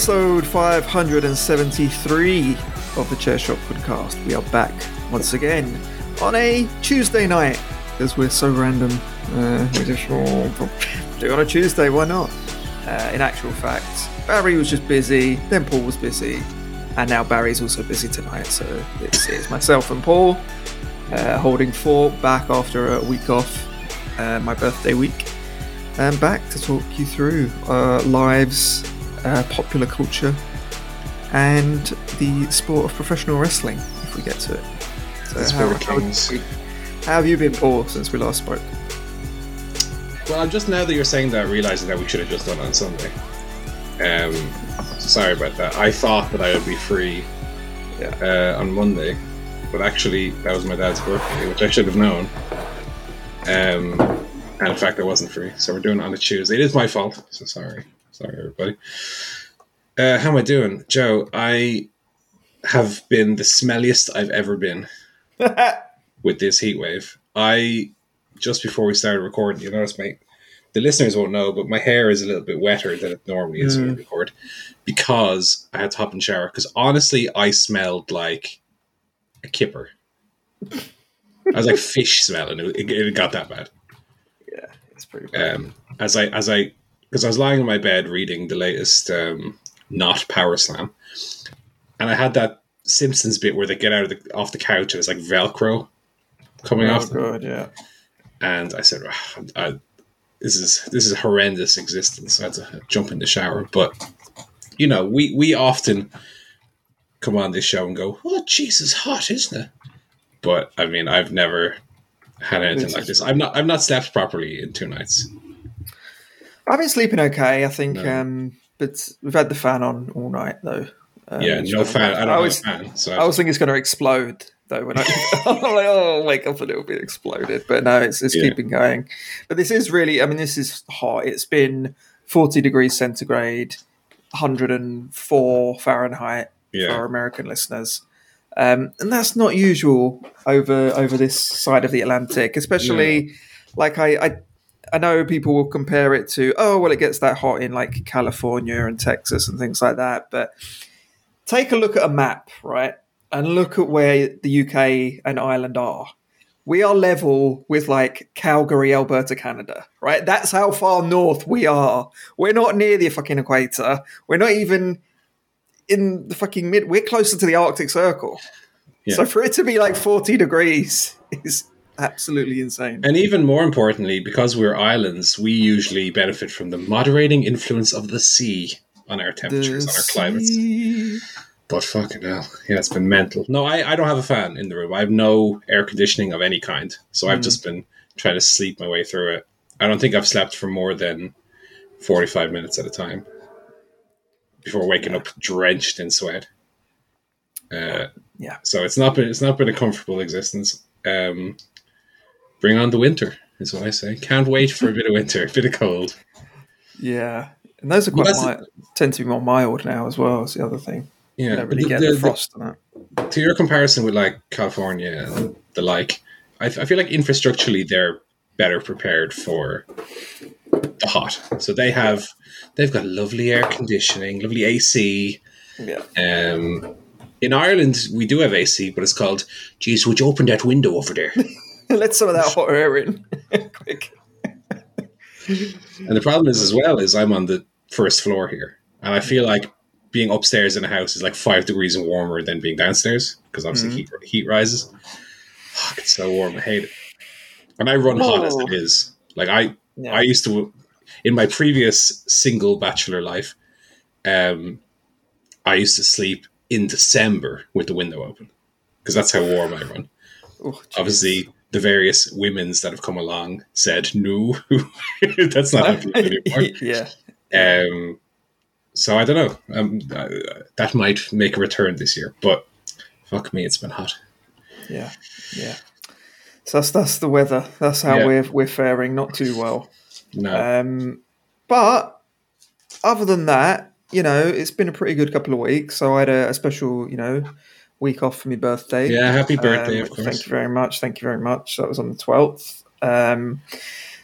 episode 573 of the Chair Shot podcast. We are back once again on a Tuesday night because we're so random. Uh, we just do it on a Tuesday, why not? Uh, in actual fact, Barry was just busy, then Paul was busy, and now Barry's also busy tonight. So it's, it's myself and Paul uh, holding fort back after a week off, uh, my birthday week, and back to talk you through lives, uh, popular culture, and the sport of professional wrestling. If we get to it. So how, how, how have you been, Paul, since we last spoke? Well, just now that you're saying that, realizing that we should have just done it on Sunday. Um, sorry about that. I thought that I would be free Yeah. uh, on Monday, but actually that was my dad's birthday, which I should have known. Um, and in fact, I wasn't free, so we're doing it on a Tuesday. It is my fault, so sorry, sorry everybody. Uh, how am I doing, Joe? I have been the smelliest I've ever been with this heat wave. I just before we started recording, you notice my the listeners won't know, but my hair is a little bit wetter than it normally is when we record because I had to hop in the shower. Because honestly, I smelled like a kipper. I was like fish smelling. It, it, it got that bad. Yeah, it's pretty bad. Um, as I as I because I was lying in my bed reading the latest um, not Power Slam, and I had that Simpsons bit where they get out of the off the couch and it's like Velcro coming oh, off. good, yeah. and I said, "Ah, I, "This is this is a horrendous existence." I had to jump in the shower, but you know, we we often come on this show and go, "Oh, Jesus, hot, isn't it?" But I mean, I've never had anything like this. I've not I've not slept properly in two nights. I've been sleeping okay, I think, No. um, but we've had the fan on all night though. Um, yeah, no fan. I don't I know was, a fan. So I was thinking it's going to explode though. When I, I'm like, oh, wake up a little bit, exploded. But no, it's, it's Yeah. keeping going. But this is really, I mean, this is hot. It's been 40 degrees centigrade, 104 Fahrenheit for our American listeners. Um, and that's not usual over over this side of the Atlantic, especially like I, I I know people will compare it to oh well it gets that hot in like California and Texas and things like that, but take a look at a map, right? And look at where the UK and Ireland are. We are level with like Calgary, Alberta, Canada, right? That's how far north we are. We're not near the fucking equator. We're not even in the fucking mid. We're closer to the Arctic Circle. Yeah. So for it to be like 40 degrees is absolutely insane. and even more importantly, because we're islands, we usually benefit from the moderating influence of the sea on our temperatures, on our climates. sea. But fucking hell, yeah, it's been mental. No, I, I don't have a fan in the room. I have no air conditioning of any kind, so I've Mm. just been trying to sleep my way through it. I don't think I've slept for more than forty five minutes at a time before waking up drenched in sweat. Uh, Yeah. So it's not been it's not been a comfortable existence. Um, bring on the winter is what I say. Can't wait for a bit of winter, a bit of cold. Yeah. And those are quite that's- mi- tend to be more mild now as well. Is the other thing. Yeah, You don't really The- get the- the, the- frost and that. to your comparison with like California and the like, I, I feel like infrastructurally they're better prepared for the hot. So they have they've got lovely air conditioning, lovely AC. Yeah. Um, in Ireland, we do have AC, but it's called. Geez, would you open that window over there? Let some of that hot air in. Quick. and the problem is as well is I'm on the first floor here, and I feel like being upstairs in a house is like five degrees warmer than being downstairs because obviously Mhm. heat heat rises. Fuck, it's so warm. I hate it. And I run hot as Oh. it is. Like I, Yeah. I used to in my previous single bachelor life. Um, I used to sleep in December with the window open because that's how warm I run. Oh. Obviously, the various women's that have come along said no, that's not happening anymore. yeah. Um, so I don't know. Um, that might make a return this year, but fuck me, it's been hot. Yeah. Yeah. So that's that's the weather. That's how Yeah. we're we're faring. Not too well. No, Um, but other than that, you know, it's been a pretty good couple of weeks. So I had a, a special, you know, week off for my birthday. yeah, happy birthday, Um, of course. Thank you very much. Thank you very much. That was on the twelfth. Um,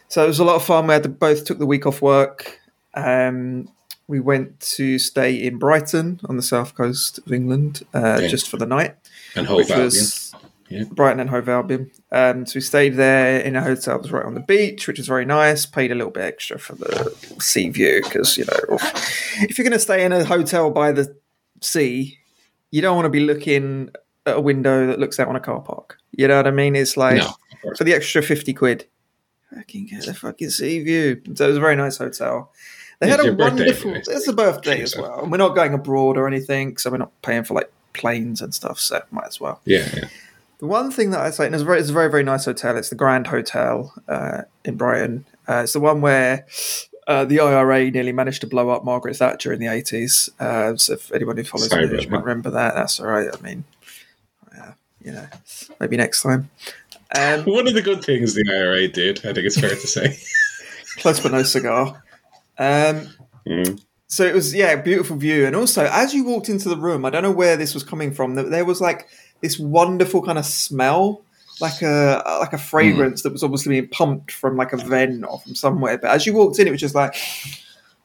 so it was a lot of fun. We had to, both took the week off work. Um, we went to stay in Brighton on the south coast of England uh, Yeah. just for the night, And Hove Albion. was Yeah. Brighton and Hove Albion. Um, so we stayed there in a hotel that was right on the beach, which was very nice. Paid a little bit extra for the sea view because you know if you're going to stay in a hotel by the sea, you don't want to be looking at a window that looks out on a car park. You know what I mean? It's like No, for the extra 50 quid. Fucking get the fucking sea view. So it was a very nice hotel. They It's had a your birthday, wonderful. It's a birthday as well. And we're not going abroad or anything, so we're not paying for like planes and stuff. So might as well. Yeah, yeah. The one thing that I'd say, and it's a very, it's a very, very nice hotel. It's the Grand Hotel uh, in Brighton. Uh, it's the one where uh, the IRA nearly managed to blow up Margaret Thatcher in the eighties. Uh, so if anyone who follows Sorry news might remember that, that's all right. I mean, uh, you know, maybe next time. Um, One of the good things the IRA did, I think it's fair to say. close but no cigar. Um, Mm. so it was yeah, beautiful view, and also as you walked into the room, I don't know where this was coming from. There was like this wonderful kind of smell, like a like a fragrance that was obviously being pumped from like a vent or from somewhere. But as you walked in, it was just like,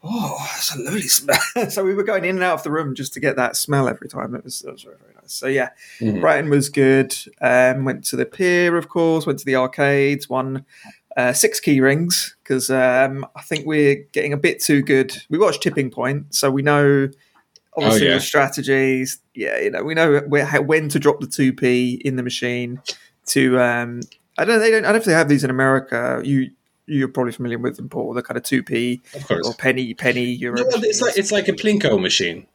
oh, that's a lovely smell. so we were going in and out of the room just to get that smell every time. It was it was very very nice. So yeah, Mhm. Brighton was good. Um, went to the pier, of course. Went to the arcades. Won uh, six key rings because um, I think we're getting a bit too good. We watched Tipping Point, so we know obviously Oh, yeah. the strategies. Yeah, you know, we know where, when to drop the two p in the machine. To um, I don't, they don't, I don't know if they have these in America. You you're probably familiar with them, Paul. The kind of two p or penny penny euro. No, it's like it's like a plinko machine.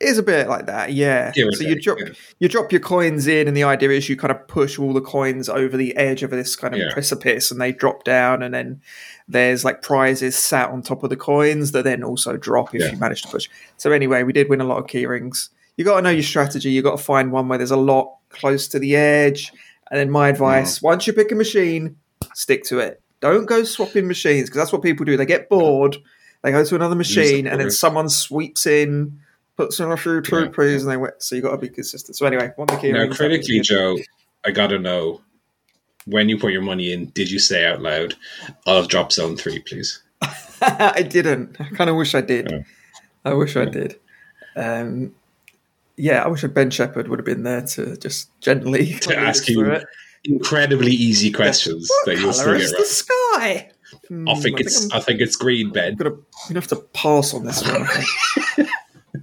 It is a bit like that, yeah. Give So you take, drop yeah. you drop your coins in, and the idea is you kind of push all the coins over the edge of this kind of Yeah. precipice, and they drop down, and then there's like prizes sat on top of the coins that then also drop if Yeah. you manage to push. So anyway, we did win a lot of key rings. You got to know your strategy. You got to find one where there's a lot close to the edge, and then my advice: once you pick a machine, stick to it. Don't go swapping machines because that's what people do. They get bored. They go to another machine, and then someone sweeps in, puts in a few two Yeah. And they went. So you got to be consistent. So anyway, one of the key Now, rings, that was critically. Joe, I gotta know when you put your money in. Did you say out loud, "I'll drop zone three, please"? I didn't. I kind of wish I did. Yeah. I wish I did. Um, yeah, I wish Ben Shephard would have been there to just gently To ask you it. Incredibly easy questions What that you'll colour still the sky? Hmm, I think it's I'm I think it's green, Ben. gonna, I'm gonna have to pass on this one.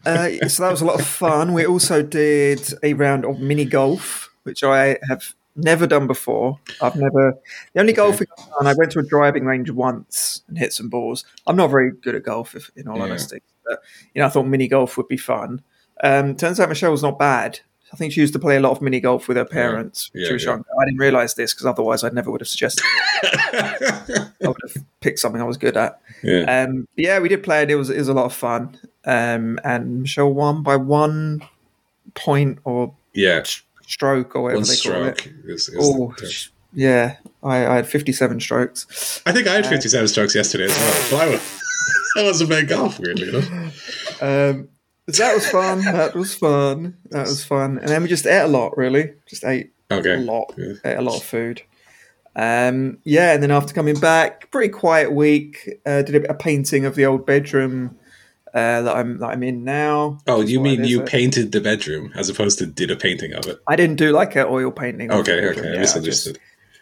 I uh, so that was a lot of fun. We also did a round of mini golf, which I have never done before. I've never. The only golfing I've done, I went to a driving range once and hit some balls. I'm not very good at golf, if, in all Yeah. honesty. But you know, I thought mini golf would be fun. Um, turns out Michelle's not bad. I think she used to play a lot of mini golf with her parents when Yeah, she was yeah. younger. I didn't realise this because otherwise I never would have suggested. it. I would have picked something I was good at. yeah. Um, yeah, we did play it. It was it was a lot of fun. Um, and Michelle won by one point or yeah. stroke or whatever One they call it. stroke is, is Oh, sh- yeah. I, I had fifty-seven strokes. I think I Uh, had 57 strokes yesterday as well. But I was, I wasn't playing golf, weirdly enough. Um, that was fun. That was fun. That was fun. And then we just ate a lot. Really, just ate a lot. Good. Ate a lot of food. Um, yeah, and then after coming back, pretty quiet week. Uh, did a bit of painting of the old bedroom uh, that I'm that I'm in now. Oh, you mean you uh, painted the bedroom as opposed to did a painting of it? I didn't do like an oil painting. Okay, bedroom, okay, I yeah, just- misunderstood.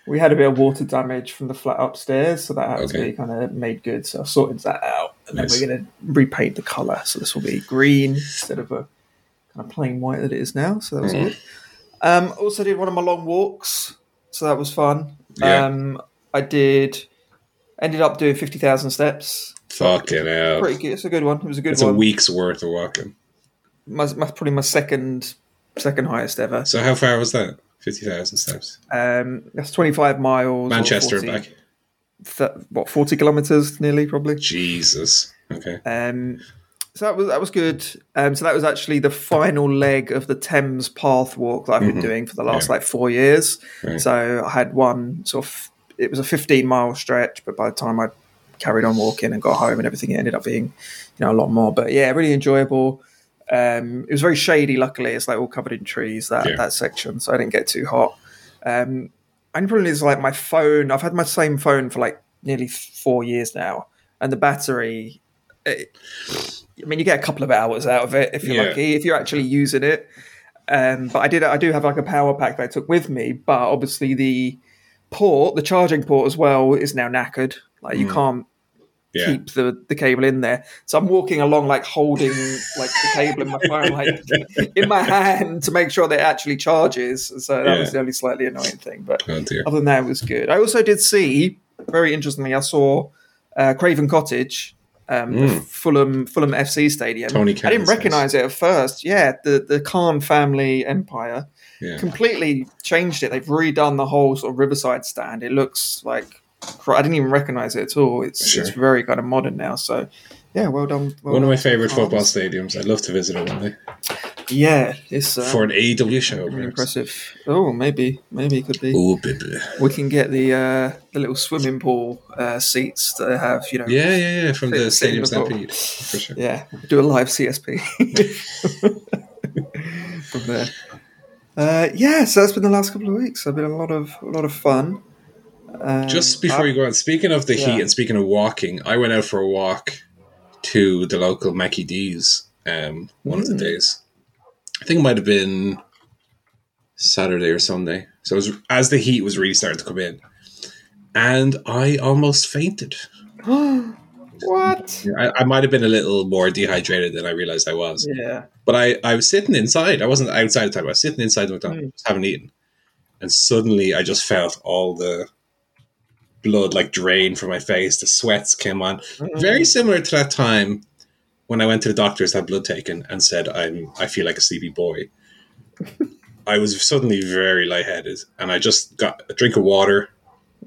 we had a bit of water damage from the flat upstairs, so that had to be kind of made good. So I sorted that out, and then we're going to repaint the color. So this will be green instead of a kind of plain white that it is now. So that was Mhm. good. Um, also did one of my long walks, so that was fun. Yeah. Um, I did. Ended up doing fifty thousand steps. Fucking hell. Pretty good. It's a good one. It was a good It's a week's worth of walking. My, my, probably my second second highest ever. So how far was that? 50,000 steps. Um, that's twenty five miles. Manchester and back. Th- what forty kilometers nearly probably. Jesus. Okay. Um, so that was that was good. Um, so that was actually the final leg of the Thames Path walk that I've been Mhm. doing for the last Yeah. like four years. Right. So I had one sort of. It was a 15 mile stretch, but by the time I carried on walking and got home and everything, it ended up being you know a lot more. But yeah, really enjoyable. Um, it was very shady. Luckily, it's like all covered in trees that Yeah. that section, so I didn't get too hot. Um, and problem is like my phone. I've had my same phone for like nearly four years now, and the battery it, I mean, you get a couple of hours out of it if you're Yeah. lucky, if you're actually using it. Um, but I did, I do have like a power pack that I took with me, but obviously the port, the charging port as well, is now knackered. Like you can't Yeah. keep the, the cable in there. So I'm walking along like holding like the cable in my phone like in my hand to make sure that it actually charges. So that Yeah. was the only slightly annoying thing. But Oh other than that, it was good. I also did see, very interestingly, I saw uh, Craven Cottage, um, the Fulham Fulham FC Stadium. Tony I didn't recognise it at first. Yeah, the the Khan family empire Yeah. completely changed it. They've redone the whole sort of Riverside stand. It looks like I didn't even recognise it at all. It's Sure. it's very kind of modern now. So yeah, well done. Well One of my done to the favorite football stadiums. I'd love to visit it one day Yeah, it's uh, for an AEW show. impressive. Oh, maybe maybe it could be. Oh, baby. we can get the uh, the little swimming pool uh, seats that they have. You know, Yeah, yeah, yeah. From the Sit- sit in Stadium. Stampede, for sure. yeah. Do a live CSP from there. Uh, yeah, so that's been the last couple of weeks. I've been a lot of a lot of fun. Um, Just before I- you go on, speaking of the Yeah. heat and speaking of walking, I went out for a walk to the local Mackie D's um, one of the Mm. days. I think it might have been Saturday or Sunday. So it was as the heat was really starting to come in, and I almost fainted. what? I, I might have been a little more dehydrated than I realized I was. Yeah. But I, I was sitting inside. I wasn't outside the time. I was sitting inside the Mm. McDonald's, haven't eaten. And suddenly I just felt all the blood like drained from my face. The sweats came on. Mm. Very similar to that time when I went to the doctors, had blood taken, and said I'm I feel like a sleepy boy. I was suddenly very lightheaded, and I just got a drink of water,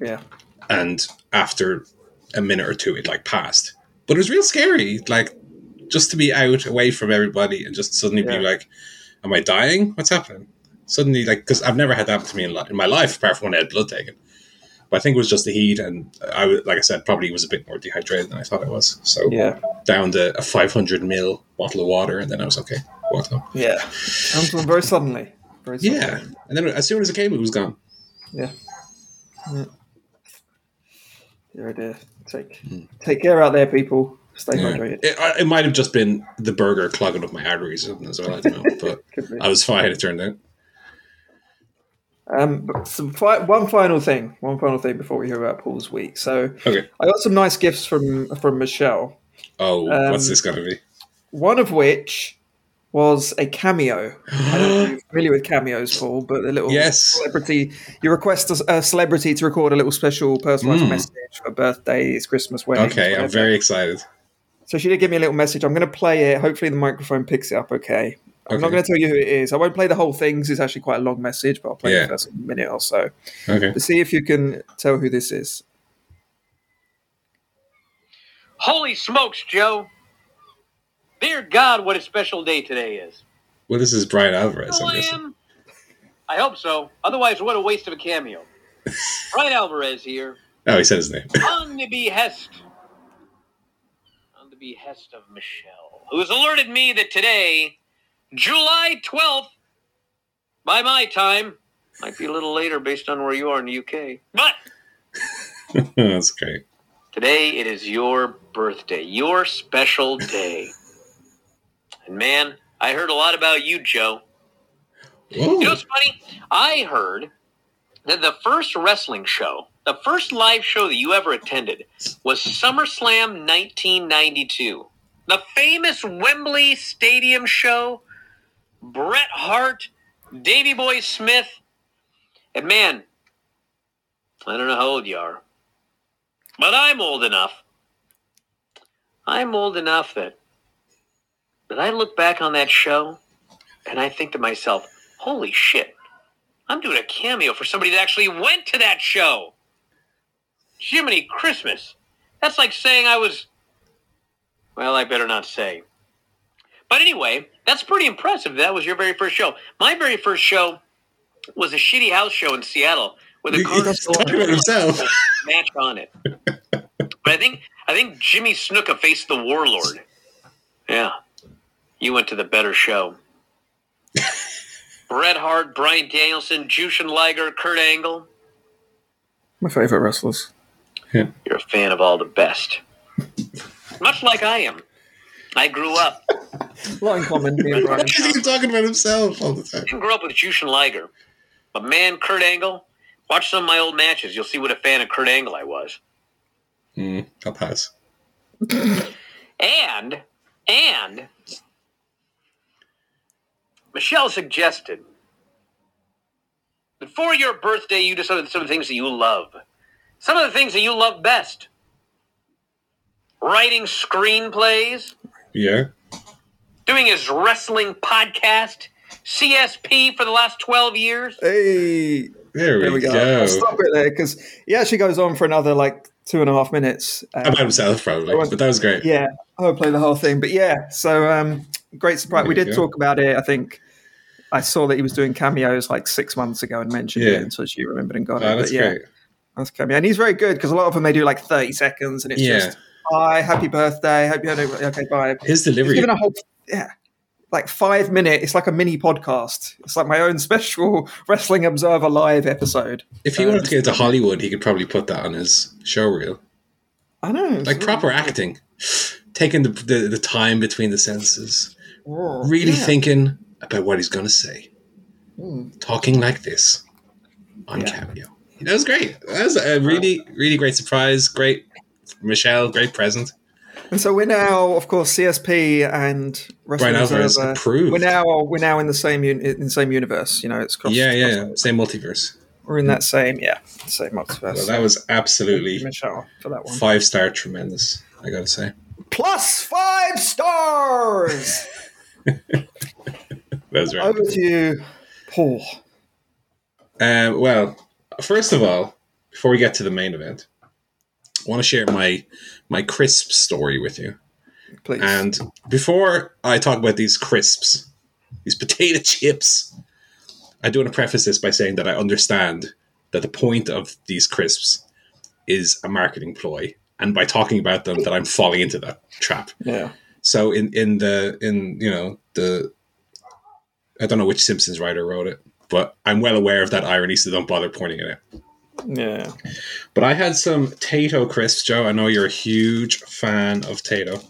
Yeah. and after a minute or two, it like passed. But it was real scary, like just to be out away from everybody and just suddenly Yeah. be like, "Am I dying? What's happening?" Suddenly, like, because I've never had that happen to me in, li- in my life, apart from when I had blood taken. But I think it was just the heat, and I, was- like I said, probably was a bit more dehydrated than I thought I was. So Yeah. down to a 500 mil bottle of water, and then I was okay. Walked home. Yeah. On very suddenly. Very suddenly. Yeah, and then as soon as it came, it was gone. Yeah. yeah. Dear. Take Hmm. take care out there, people. Stay Yeah. hydrated. It, it might have just been the burger clogging up my arteries as well. I don't know, but I was fine. It turned out. Um, some fi- one final thing, one final thing before we hear about Paul's week. So Okay. I got some nice gifts from from Michelle. Oh, Um, what's this going to be? One of which was a cameo. I don't know if you're familiar with cameos, Paul, but a little Yes. celebrity. You request a, a celebrity to record a little special personalized Mm. message for birthdays, Christmas, weddings. Okay, I'm very excited. So she did give me a little message. I'm going to play it. Hopefully the microphone picks it up. Okay. I'm not going to tell you who it is. I won't play the whole thing 'cause it's actually quite a long message, but I'll play Yeah. the first minute or so. Okay. To see if you can tell who this is. Holy smokes, Joe. Dear God, what a special day today is. Well, this is Bryan Alvarez, I'm I guessing. am. I hope so. Otherwise, what a waste of a cameo. Bryan Alvarez here, Oh, he said his name. on the behest, on the behest of Michelle, who has alerted me that today, July 12th, by my time, might be a little later based on where you are in the UK, but That's great. Today it is your birthday, your special day. And man, I heard a lot about you, Joe. Whoa. You know what's funny? I heard that the first wrestling show, the first live show that you ever attended, was SummerSlam 1992. The famous Wembley Stadium show, Bret Hart, Davy Boy Smith. And man, I don't know how old you are, but I'm old enough. I'm old enough that that I look back on that show and I think to myself, holy shit, I'm doing a cameo for somebody that actually went to that show. Jiminy Christmas. That's like saying I was. Well, I better not say. But anyway, that's pretty impressive. That was your very first show. My very first show was a shitty house show in Seattle with a He- car he's talking about himself. match on it. But I think I think Jimmy Snuka faced the Warlord. Yeah, you went to the better show. Bret Hart, Bryan Danielson, Jushin Liger, Kurt Angle. My favorite wrestlers. You're a fan of all the best. much like I am. I grew up. A lot in common. Me Brian. He's talking about himself all the time. didn't grow up with Jushin Liger, but man, Kurt Angle. Watch some of my old matches. You'll see what a fan of Kurt Angle I was. Mm, I'll pass. And and Michelle suggested that for your birthday you do some of, some of the things that you love. Some of the things that you love best. Writing screenplays, Yeah. doing his wrestling podcast, CSP for the last 12 years. Hey, There we, there we go. go. I'll stop it there because he actually goes on for another like two and a half minutes. Um, About himself, probably. I But that was great. Yeah, I won't play the whole thing, but yeah. So um, great surprise. We There you did go. talk about it. I think I saw that he was doing cameos like six months ago and mentioned Yeah. it, and so she remembered and got Oh, it. that's But yeah, great. that's cameo, and he's very good because a lot of them they do like thirty seconds, and it's Yeah. just hi, happy birthday, hope you had a okay, bye. His He's delivery. given a whole yeah. Like five minute, it's like a mini podcast. It's like my own special Wrestling Observer live episode. If he uh, wanted to get to Hollywood, he could probably put that on his show reel. I know, Like really proper cool. acting. Taking the, the, the time between the senses, Oh, Really yeah. thinking about what he's going to say. Mm. Talking like this on Yeah. Cameo. That was great. That was a really, really great surprise. Great. Michelle, great present. And so we're now, of course, CSP and Wrestling Bryan Alvarez Observer. approved. We're now we're now in the same un- in the same universe. You know, it's cross. yeah, yeah, yeah. Same multiverse. We're in that same yeah same multiverse. Well, that was absolutely Michelle for that one. five star tremendous, I gotta say. Plus five stars. That was right. Over to you, Paul. Um, well, first of all, before we get to the main event, I want to share my my crisp story with you. Please. And before I talk about these crisps, these potato chips, I do want to preface this by saying that I understand that the point of these crisps is a marketing ploy, and by talking about them, that I'm falling into that trap. yeah. So in in the in you know the I don't know which Simpsons writer wrote it, but I'm well aware of that irony, so don't bother pointing it out. Yeah. But I had some Tayto crisps, Joe. I know you're a huge fan of Tayto.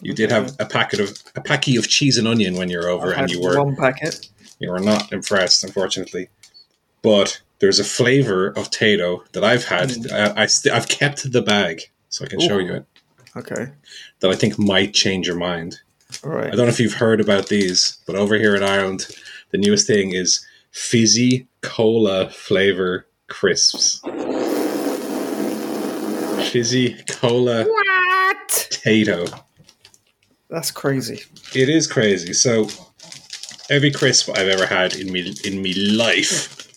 You did have a packet of a packy of cheese and onion when you were over, I've and you were one packet. you were not impressed, unfortunately. But there's a flavor of Tayto that I've had. Hmm. I, I st- I've kept the bag, so I can show you it. Okay. That I think might change your mind. All I don't know if you've heard about these, but over here in Ireland, the newest thing is fizzy cola flavor crisps. Fizzy cola What? potato. That's crazy. It is crazy. So every crisp I've ever had in me in me life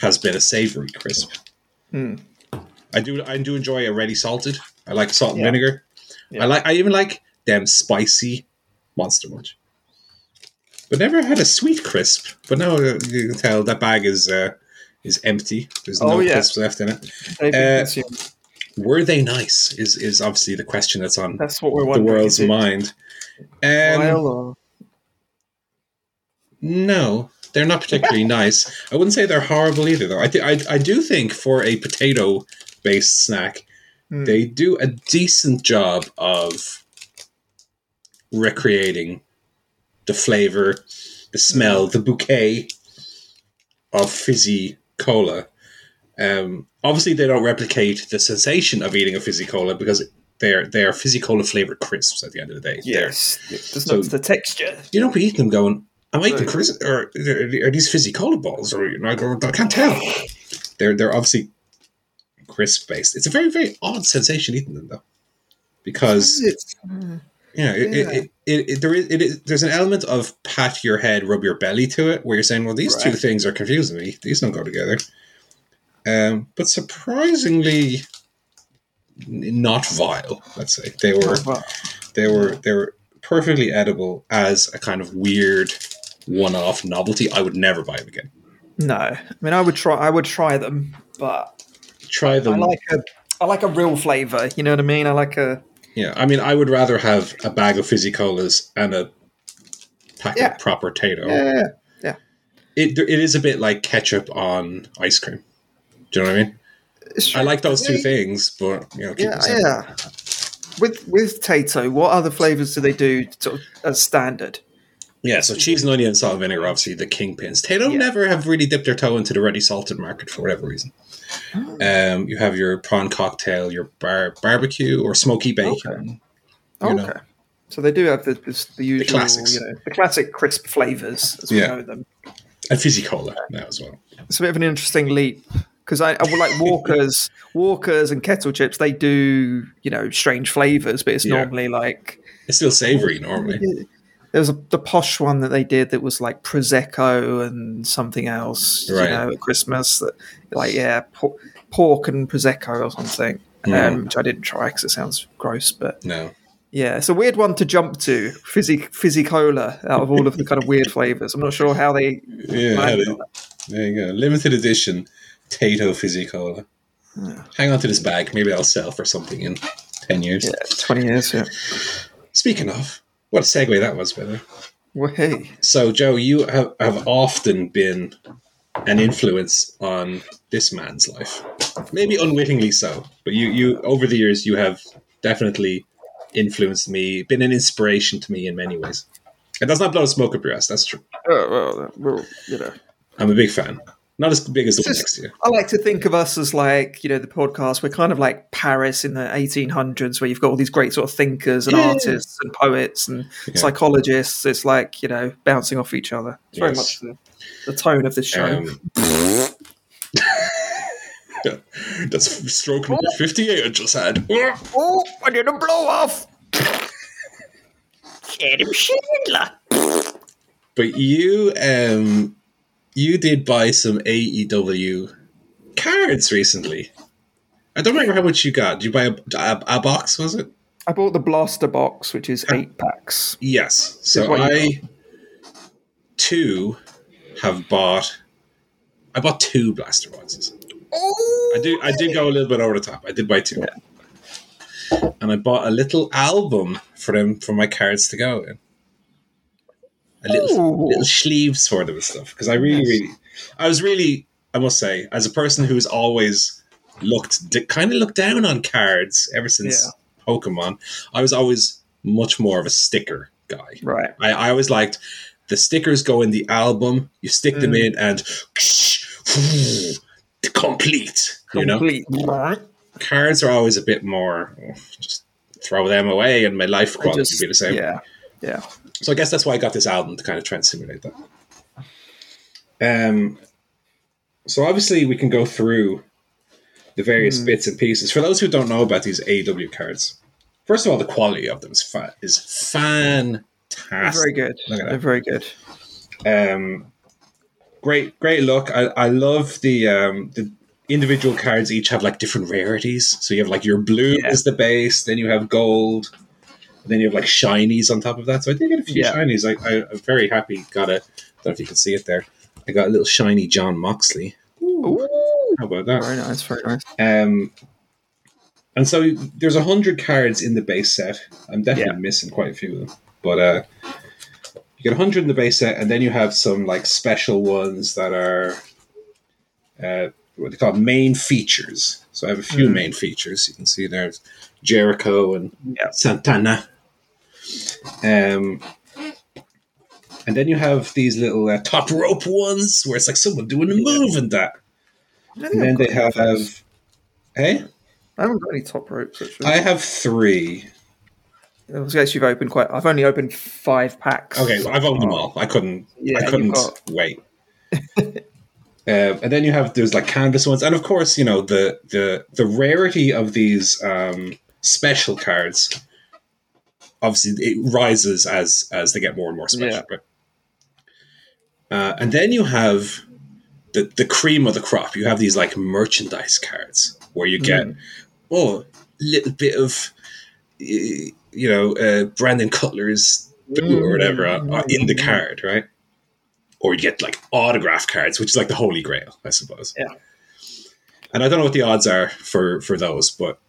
has been a savory crisp. Hmm. I do I do enjoy a ready salted. I like salt and Yeah. vinegar. Yeah. I like I even like them spicy monster munch. But never had a sweet crisp. But now you can tell that bag is uh, is empty. There's no Oh, yeah. crisps left in it. Uh. Were they nice? Is is obviously the question that's on That's what we're the world's mind. Um, No, they're not particularly nice. I wouldn't say they're horrible either, though. I, th- I, I do think for a potato based snack, Hmm. they do a decent job of recreating the flavor, the smell, the bouquet of fizzy cola. Um, obviously, they don't replicate the sensation of eating a fizzy cola because they're they're fizzy cola flavored crisps at the end of the day. They're- Yes. There's So- the texture. you don't be eating them going, am I eating Right. crisp or are these fizzy cola balls? Or I, I can't tell. They're they're obviously crisp based. It's a very very odd sensation eating them though, because It's- you know it, Yeah. it, it, it, there is it is there's an element of pat your head, rub your belly to it, where you're saying, well, these two things are confusing me. These don't go together. Um, but surprisingly, not vile. Let's say they were they were they were perfectly edible as a kind of weird one-off novelty. I would never buy them again. No, I mean I would try. I would try them, but Try them. I like a. I like a real flavor. You know what I mean? I like a. yeah, I mean, I would rather have a bag of fizzy colas and a pack Yeah. of proper Tayto. Yeah. yeah, It it is a bit like ketchup on ice cream. Do you know what I mean? It's I like those two Yeah, things, but you know, keep Yeah, yeah. with with Tayto, what other flavors do they do of as standard? Yeah, so cheese and onion and salt and vinegar, obviously the kingpins. Tayto Yeah. never have really dipped their toe into the ready salted market for whatever reason. Um, you have your prawn cocktail, your bar- barbecue or smoky bacon. You know. okay. So they do have the, the, the usual, classics. you know, the classic crisp flavors as we Yeah. know them. And fizzy cola now as well. It's a bit of an interesting leap because I, I would like Walkers, Walkers and kettle chips. They do you know strange flavors, but it's Yeah. normally like It's still savory normally. There was a, the posh one that they did that was like prosecco and something else. Right. You know, at Christmas that like yeah, por- pork and prosecco or something. Mm. Um, which I didn't try because it sounds gross, but No. yeah, it's a weird one to jump to. Fizzy, fizzy cola out of all of the kind of weird flavors. I'm not sure how they. Yeah, landed there there you go. Limited edition Tayto fizzy cola. Hang on to this bag. Maybe I'll sell for something in 10 years. Yeah, twenty years. Yeah. Speaking of, what a segue that was, by the way. Well, hey, So, Joe, you have, have often been an influence on this man's life. Maybe unwittingly so, but you, you over the years, you have definitely influenced me, been an inspiration to me in many ways. And that's not blow smoke up your ass, that's true. oh, well, well, you know. I'm a big fan. Not as big as the Just- next to you. I like to think of us as like, you know, the podcast. We're kind of like Paris in the 1800s, where you've got all these great sort of thinkers and Yeah. artists and poets and Yeah. psychologists. It's like, you know, bouncing off each other. It's very much the, the tone of this show. Um, that's stroke number 58 I just had. oh, I did a blow off. Adam Schindler. But you um you did buy some AEW cards recently. I don't remember how much you got. Did you buy a, a, a box, was it? I bought the blaster box, which is uh, eight packs. Yes. So I too have bought I bought two blaster boxes. Oh, I do I did go a little bit over the top. I did buy two. And I bought a little album for them for my cards to go in. A little Ooh. little sleeves for them and stuff. Because I really, Nice. really I was really I must say, as a person who's always looked kind of looked down on cards ever since Pokemon, I was always much more of a sticker guy. Right. I, I always liked the stickers go in the album, you stick them Mm. in and complete. You know? Cards are always a bit more oh, just throw them away and my life quality just- would be the same. Yeah. Yeah. So I guess that's why I got this album to kind of try and simulate that. Um so obviously we can go through the various Hmm. bits and pieces. For those who don't know about these AEW cards, first of all, the quality of them is fa- is fantastic. Very good. Look at They're that. very good. Um, great, great look. I, I love the um, the individual cards. Each have like different rarities. So you have like your blue Yeah. as the base, then you have gold, and then you have like shinies on top of that. So I did get a few Yeah. shinies. I, I, I'm very happy. Got a. Don't know if you can see it there. I got a little shiny Jon Moxley. Ooh. How about that? Very nice. Very nice. Um, and so there's a hundred cards in the base set. I'm definitely Yeah. missing quite a few of them, but uh, you get a hundred in the base set, and then you have some like special ones that are uh, what they call main features. So I have a few Mm. main features. You can see there's Jericho and Yeah. Santana. Um, and then you have these little uh, top rope ones where it's like someone doing a move and that. And then they have, hey. I haven't got any top ropes. Actually. I have three. I guess you've opened quite. I've only opened five packs. Okay, well, I've owned them all. I couldn't. Yeah, I couldn't got- wait. Um, and then you have there's like canvas ones, and of course, you know the the the rarity of these um, special cards. Obviously, it rises as as they get more and more special. Yeah. Right? Uh, and then you have the the cream of the crop. You have these like merchandise cards where you get Mm. oh little bit of you know uh, Brandon Cutler's boo or whatever uh, uh, in the Mm. card, right? Or you get like autograph cards, which is like the holy grail, I suppose. Yeah. And I don't know what the odds are for for those, but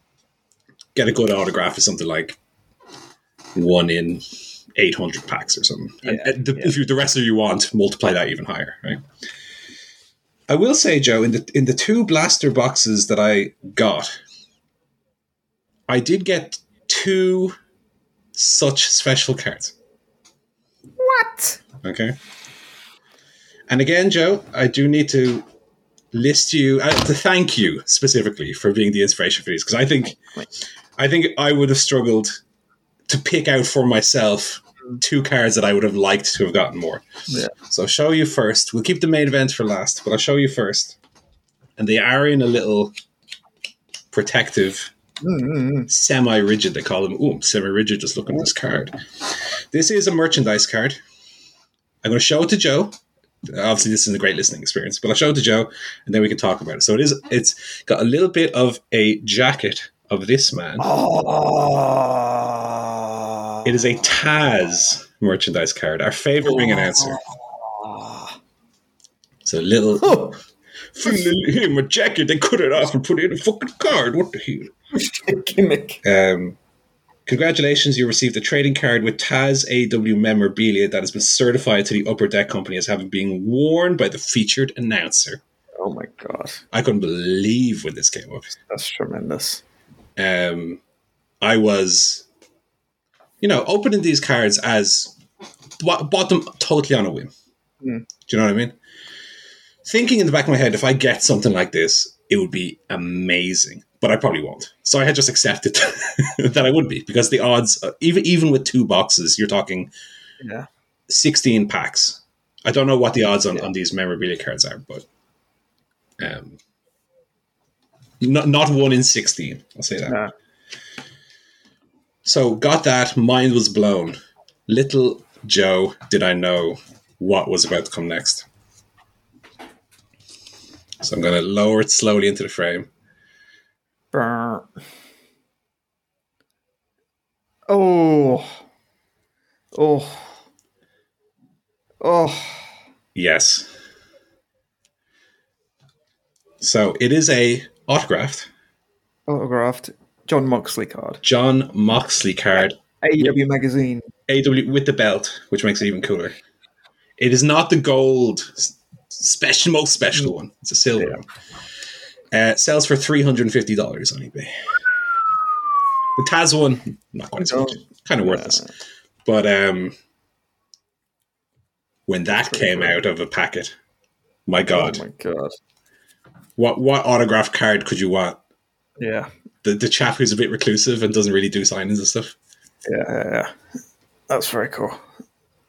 get a good autograph is something like one in eight hundred packs or something. Yeah, and the, yeah. if you the rest of you want, multiply that even higher, right? I will say, Joe, in the in the two blaster boxes that I got, I did get two such special cards. What? Okay. And again, Joe, I do need to list you uh, to thank you specifically for being the inspiration for these because I think I think I would have struggled to pick out for myself two cards that I would have liked to have gotten more. Yeah. So I'll show you first. We'll keep the main event for last, but I'll show you first. And they are in a little protective Mm-hmm. semi-rigid. They call them. Oh, semi-rigid. Just look at this card. This is a merchandise card. I'm going to show it to Joe. Obviously, this is a great listening experience, but I'll show it to Joe, and then we can talk about it. So it is. It's got a little bit of a jacket of this man. Oh. It is a Taz merchandise card. Our favorite ring announcer. So a little. Oh, Here, my jacket. They cut it off and put it in a fucking card. What the hell? gimmick. Um, congratulations, you received a trading card with Taz AEW memorabilia that has been certified to the Upper Deck Company as having been worn by the featured announcer. Oh my god, I couldn't believe when this came up. that's tremendous. Um, I was, you know, opening these cards as bought, bought them totally on a whim. Mm. Do you know what I mean? Thinking in the back of my head, if I get something like this, it would be amazing. But I probably won't. So I had just accepted that I would be because the odds, uh, even even with two boxes, you're talking Yeah. 16 packs. I don't know what the odds on, Yeah. on these memorabilia cards are, but um, not not one in 16. I'll say that. Nah. So got that. Mind was blown. Little Joe did I know what was about to come next. So I'm going to lower it slowly into the frame. Brr. Oh. Oh. Oh. Yes. So it is a autographed Autographed Jon Moxley card. Jon Moxley card AEW magazine. AEW with the belt, which makes it even cooler. It is not the gold special, most special one. It's a silver Yeah. one. Uh, sells for three hundred and fifty dollars on eBay. The Taz one, not quite so much. Kind of worthless. But um, when that came cool. out of a packet, my God, Oh my god. what what autograph card could you want? Yeah. The the chap who's a bit reclusive and doesn't really do signings and stuff. Yeah, yeah, yeah. That's very cool.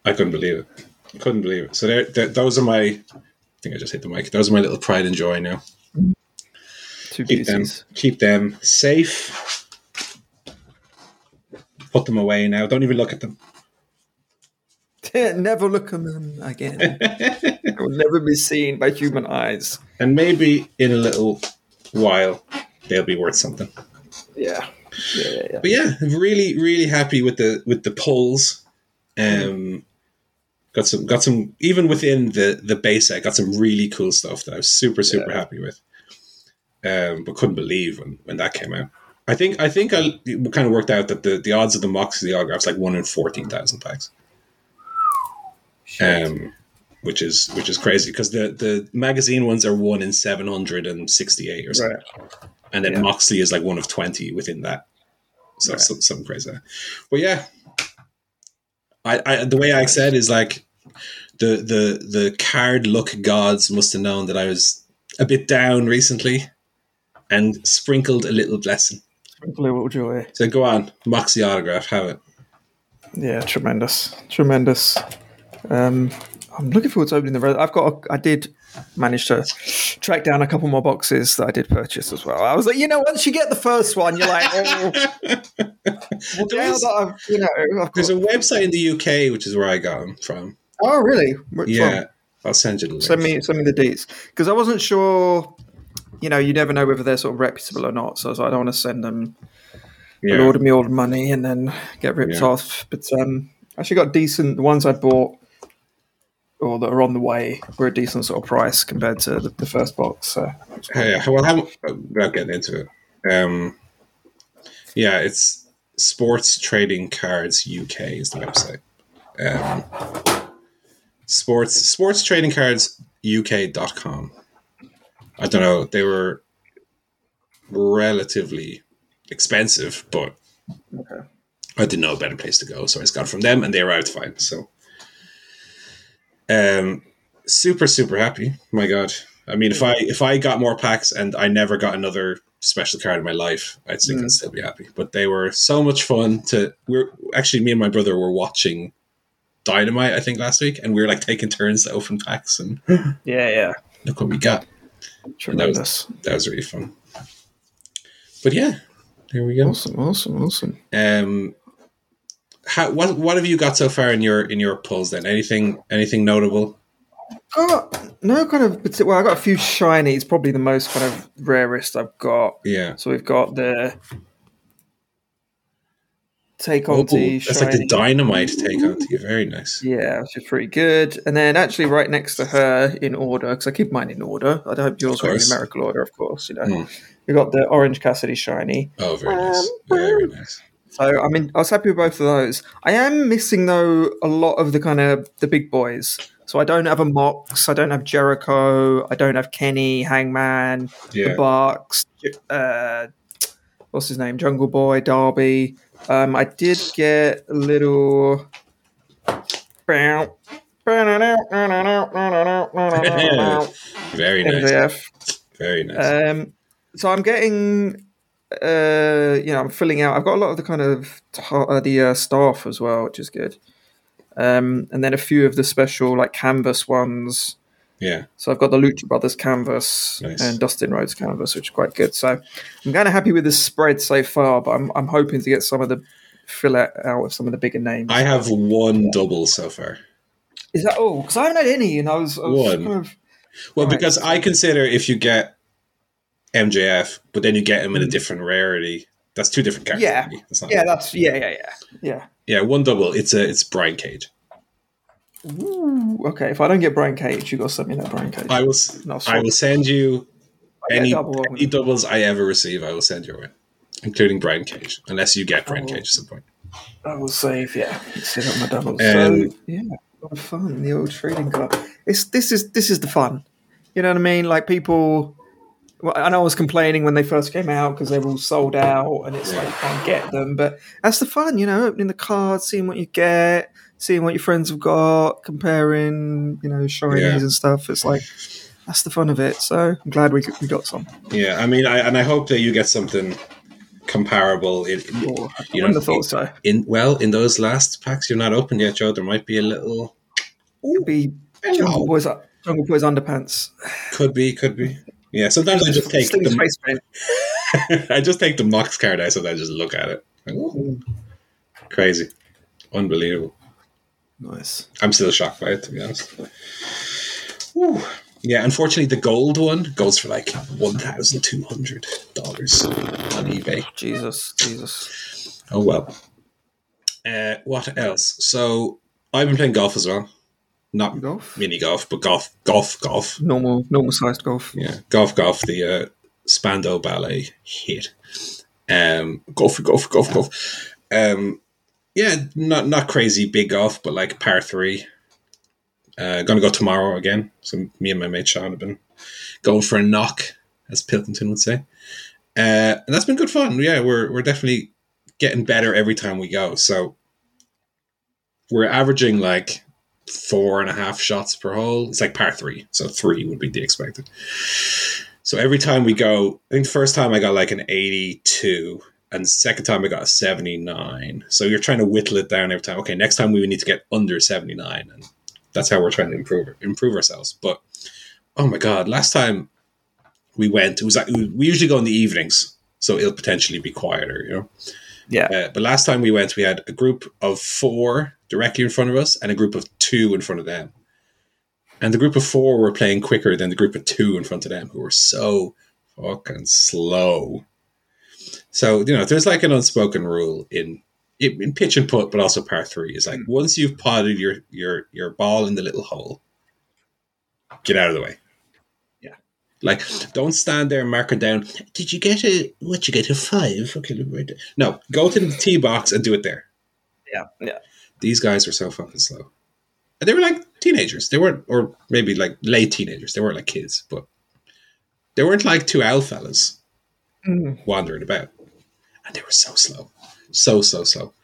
I couldn't believe it. I Couldn't believe it. So there, there, those are my. I think I just hit the mic. Those are my little pride and joy now. Two Keep them, keep them safe. Put them away now. Don't even look at them. Never look at them again. it will never be seen by human eyes. And maybe in a little while they'll be worth something. Yeah. Yeah, yeah, yeah. But yeah, really, really happy with the with the pulls. Um, got some, got some. Even within the the base set, got some really cool stuff that I was super, super Yeah. happy with. Um, but couldn't believe when, when that came out. I think I think I kind of worked out that the, the odds of the Moxley autographs like one in fourteen thousand packs, Shit. um, which is which is crazy because the the magazine ones are one in seven hundred and sixty eight or something right. and then Yeah. Moxley is like one of twenty within that. So Right. some, something crazy. But yeah, I, I the way I said is like the the the card luck gods must have known that I was a bit down recently, and sprinkled a little blessing. Sprinkle a little joy. So go on, Moxley autograph, have it. Yeah, tremendous, tremendous. Um, I'm looking forward to opening the. Re- I've got. A, I did manage to track down a couple more boxes that I did purchase as well. I was like, you know, once you get the first one, you're like, oh, well, There's- you know, There's a website in the UK which is where I got them from. oh, really? Which Yeah, one? I'll send you the link. Send me, send me the deets because I wasn't sure. You know, you never know whether they're sort of reputable or not. So I was like, I don't want to send them yeah. yeah. order me all the money and then get ripped Yeah. off. But um, actually got decent. The ones I bought or that are on the way were a decent sort of price compared to the, the first box. So Yeah, well, how, without getting into it, um, yeah, it's Sports Trading Cards UK is the website. Um, sports Sports Trading Cards UK.com. I don't know, they were relatively expensive, but Okay. I didn't know a better place to go, so I just got from them, and they arrived fine. So, um, super super happy. My God, I mean, if I if I got more packs and I never got another special card in my life, I think Mm. I'd still be happy. But they were so much fun. To we're actually me and my brother were watching Dynamite, I think last week, and we were like taking turns to open packs, and Yeah, yeah. look what we got. Tremendous. That was really fun. But yeah, there we go. Awesome, awesome, awesome. Um, how what what have you got so far in your in your pulls? Then anything anything notable? Got no kind of well, I got a few shinies, probably the most kind of rarest I've got. Yeah, So we've got the take oh, on T that's like the dynamite take on you. Very nice. Yeah, which is pretty good. And then actually right next to her in order, because I keep mine in order. I hope yours are in numerical order, of course. You know, Hmm. we got the Orange Cassidy shiny. Oh, very nice. Um, Very nice. So I mean, I was happy with both of those. I am missing though a lot of the kind of the big boys. So I don't have a Mox, I don't have Jericho, I don't have Kenny, Hangman, the Yeah. Bucks, uh, what's his name, Jungle Boy, Darby. Um, I did get a little. Very nice. Very nice. Um, so I'm getting, uh, you know, I'm filling out. I've got a lot of the kind of ta- uh, the uh, staff as well, which is good. Um, and then a few of the special like canvas ones. yeah. So I've got the Lucha Brothers canvas Nice. and Dustin Rhodes canvas, which is quite good. So I'm kind of happy with the spread so far, but I'm I'm hoping to get some of the fill out out with some of the bigger names. I have one double so far. Is that all? Because I haven't had any, and I was, I was One. kind of Well, Right. because I consider if you get MJF, but then you get him in a different rarity, that's two different characters. Yeah. That's yeah, that's yeah, yeah, yeah, yeah. yeah, one double. It's a it's Brian Cage. Ooh, okay, if I don't get Brian Cage, you got to send me that Brian Cage. I will. I will send you any, double any doubles I ever receive. I will send your way, including Brian Cage, unless you get Brian. Cage at some point. I will save, yeah. Set up my doubles. Um, so yeah, a lot of fun. The old trading card. It's this is this is the fun. You know what I mean? Like people. Well, I was complaining when they first came out because they were all sold out, and it's like you can't get them. But that's the fun, you know, opening the cards, seeing what you get, seeing what your friends have got, comparing, you know, showing Yeah. and stuff. It's like that's the fun of it. So I'm glad we we got some. Yeah, I mean, I, and I hope that you get something comparable. In, I You know, thought so. in well, in those last packs you're not open yet, Joe. There might be a little. Could be Jungle Boys, Jungle Boys underpants. Could be, could be. Yeah, sometimes I just take Sting the face paint. I just take the Mox card out, so I just look at it. Like, "Ooh." Crazy, unbelievable. Nice. I'm still shocked by it, to be honest. Whew. Yeah, unfortunately, the gold one goes for like one thousand two hundred dollars on eBay. Jesus, Jesus. Oh well. Uh, what else? So I've been playing golf as well. Not Golf? mini golf, but golf, golf, golf. Normal, normal sized golf. Yeah, golf, golf. The uh, Spandau Ballet hit. Um, golf, golf, golf, golf. Um, yeah, not not crazy big golf, but like par three. Uh, gonna go tomorrow again. So me and my mate Sean have been going for a knock, as Pilkington would say. Uh, and that's been good fun. Yeah, we're we're definitely getting better every time we go. So we're averaging like four and a half shots per hole. It's like par three, so three would be the expected. So every time we go, I think the first time I got like an 82, and second time I got a 79. So you're trying to whittle it down every time. Okay, next time we need to get under 79, and that's how we're trying to improve improve ourselves. But oh my god, last time we went, it was like we usually go in the evenings, so it'll potentially be quieter, you know. Yeah. Uh, but last time we went, we had a group of four directly in front of us and a group of two in front of them. And the group of four were playing quicker than the group of two in front of them, who were so fucking slow. So you know, there's like an unspoken rule in in pitch and putt, but also par three is like hmm. once you've potted your your your ball in the little hole, get out of the way. Yeah. Like, don't stand there marking down. Did you get a what? You get a five? Okay. No, go to the tee box and do it there. Yeah. Yeah. These guys were so fucking slow. And they were like teenagers. They weren't, or maybe like late teenagers. They weren't like kids, but they weren't like two owl fellas Mm. wandering about. And they were so slow. so so so.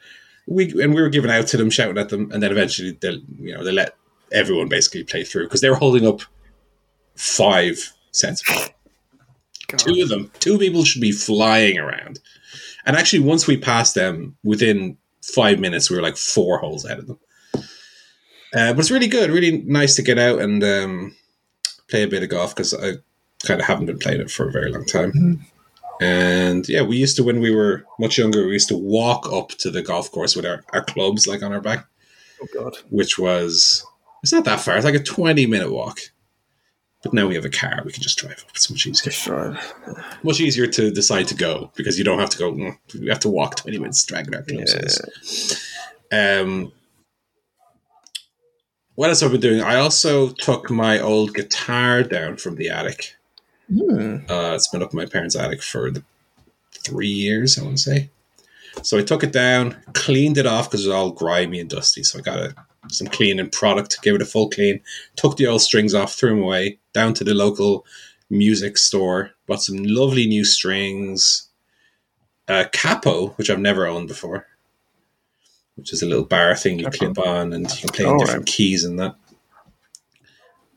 We and we were giving out to them, shouting at them, and then eventually they you know they let everyone basically play through because they were holding up five sets. Two of them, two people should be flying around. And actually, once we passed them, within five minutes, we were like four holes ahead of them. Uh, but it's really good, really nice to get out and um, play a bit of golf because I kind of haven't been playing it for a very long time. Mm-hmm. And yeah, we used to, when we were much younger, we used to walk up to the golf course with our, our clubs like on our back, Oh god. which was, it's not that far, it's like a 20 minute walk. But now we have a car, we can just drive up. It's much easier. Just drive. Much easier to decide to go because you don't have to go, "Mm, we have to walk 20 minutes dragging our clubs. Um, what else have I been doing? I also took my old guitar down from the attic. Hmm. Uh, it's been up in my parents' attic for the three years, I want to say. So I took it down, cleaned it off because it was all grimy and dusty. So I got a, some cleaning product, gave it a full clean, took the old strings off, threw them away, down to the local music store, bought some lovely new strings, a capo, which I've never owned before, which is a little bar thing you Capo. clip on and you can play in different right. keys and that.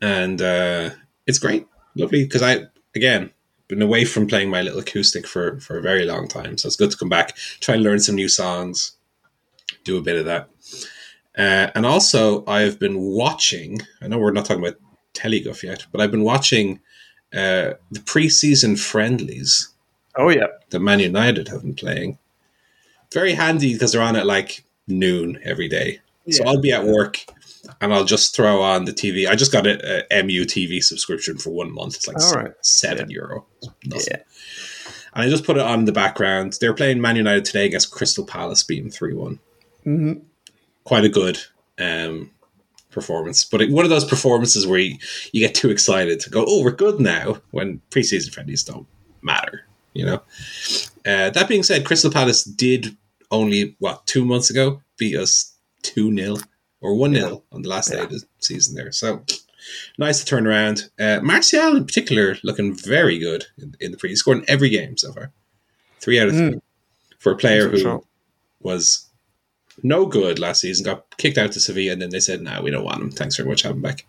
And uh, it's great, lovely, because I, again, been away from playing my little acoustic for, for a very long time. So it's good to come back, try and learn some new songs, do a bit of that. Uh, and also, I've been watching, I know we're not talking about Teleguff yet, but I've been watching uh, the preseason friendlies Oh yeah. that Man United have been playing. Very handy because they're on at like noon every day. So I'll be at work and I'll just throw on the TV. I just got a, a MU TV subscription for one month. It's like right. seven euro. It's nothing. Yeah. And I just put it on in the background. They're playing Man United today against Crystal Palace, beating 3 one. hmm Quite a good um, performance. But it, one of those performances where you, you get too excited to go, oh, we're good now, when preseason friendlies don't matter, you know? Uh, that being said, Crystal Palace did only, what, two months ago beat us 2 0 or 1 0 on the last day Yeah. of the season there. So nice to turn around. Uh, Martial, in particular, looking very good in, in the pre. He's scored in every game so far. Three out of three. Mm. For a player who Sure. was no good last season, got kicked out to Sevilla, and then they said, "No, we don't want him. Thanks very much, have him back."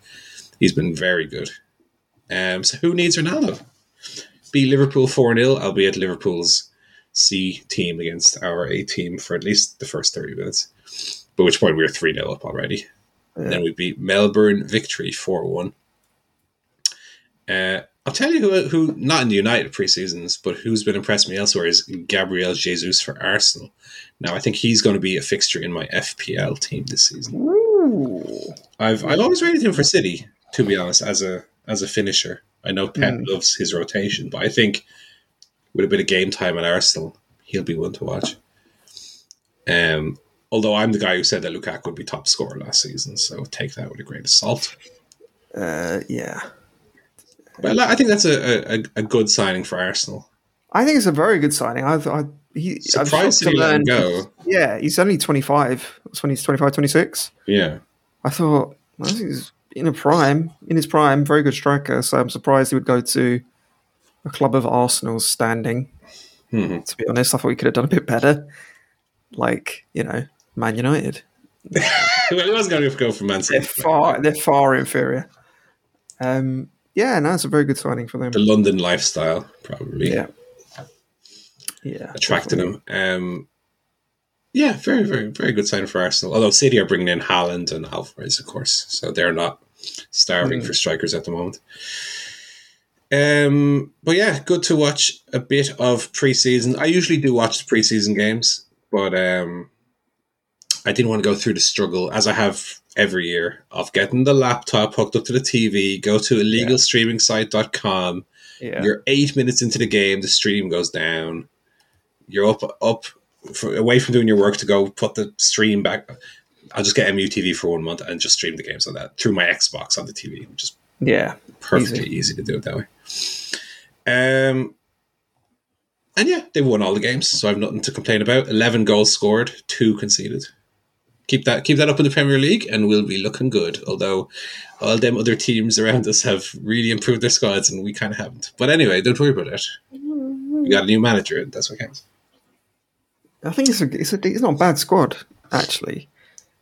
He's been very good. Um, so who needs Ronaldo? Beat Liverpool four 0 albeit Liverpool's C team against our A team for at least the first thirty minutes. By which point we were three 0 up already. And then we beat Melbourne victory four one. Uh, I'll tell you who, who not in the United preseasons, but who's been impressed me elsewhere is Gabriel Jesus for Arsenal. Now I think he's going to be a fixture in my FPL team this season. Ooh. I've I've always rated him for City, to be honest, as a as a finisher. I know Pep Mm. loves his rotation, but I think with a bit of game time at Arsenal, he'll be one to watch. Um, although I'm the guy who said that Lukaku would be top scorer last season, so take that with a grain of salt. Uh, yeah. But I think that's a, a, a good signing for Arsenal. I think it's a very good signing. I've, I, he, I'm Surprised shocked to let him learn. go. Yeah, he's only 25. That's when he's 25, 26. Yeah. I thought, I think he's in a prime, in his prime, very good striker. So I'm surprised he would go to a club of Arsenal's standing. hmm To be honest, I thought we could have done a bit better. Like, you know, Man United. well, he wasn't going to go for Man City. They're far, they're far inferior. Um, yeah, no, it's a very good signing for them. The London lifestyle probably. Yeah. Yeah. attracting definitely. him. Um, yeah, very, very, very good sign for Arsenal. Although City are bringing in Haaland and Alvarez, of course, so they're not starving Mm. for strikers at the moment. Um, but yeah, good to watch a bit of preseason. I usually do watch the preseason games, but um, I didn't want to go through the struggle as I have every year of getting the laptop hooked up to the TV, go to illegalstreamingsite.com, Yeah. you're eight minutes into the game, the stream goes down. You're up, up, for, away from doing your work to go put the stream back. I'll just get MUTV for one month and just stream the games on that through my Xbox on the TV, which is Yeah. perfectly easy, to do it that way. Um, and yeah, they won all the games, so I've nothing to complain about. Eleven goals scored, two conceded. Keep that keep that up in the Premier League, and we'll be looking good. Although all them other teams around us have really improved their squads, and we kind of haven't. But anyway, don't worry about it. We got a new manager, and that's what counts. I think it's a, it's a, it's not a bad squad actually.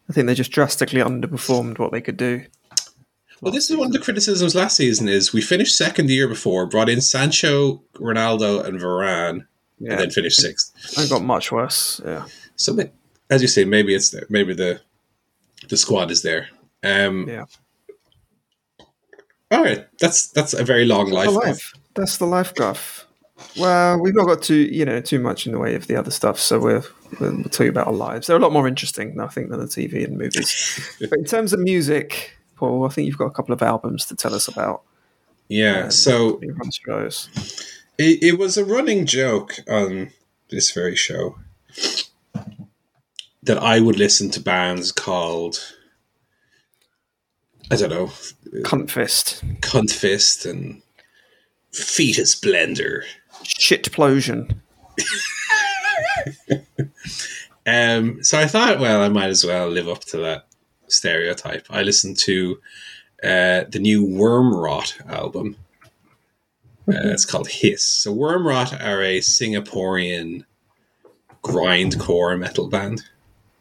I think they just drastically underperformed what they could do. Well, this is one of the criticisms last season is we finished second the year before, brought in Sancho, Ronaldo, and Varane, Yeah, and then finished sixth. and got much worse. Yeah, So, as you say, maybe it's there. Maybe the the squad is there. Um, yeah. All right, that's that's a very long life. Life. That's the life graph. Well, we've not got too you know too much in the way of the other stuff, so we'll, we'll we'll tell you about our lives. They're a lot more interesting, I think, than the TV and movies. but in terms of music, Paul, I think you've got a couple of albums to tell us about. Yeah. So through those. it, it was a running joke on this very show that I would listen to bands called I don't know, Cunt fist, Cunt Fist and Fetus Blender. shitplosion. Um, so I thought, well, I might as well live up to that stereotype. I listened to uh, the new Wormrot album. Uh, it's called Hiss. So Wormrot are a Singaporean grindcore metal band.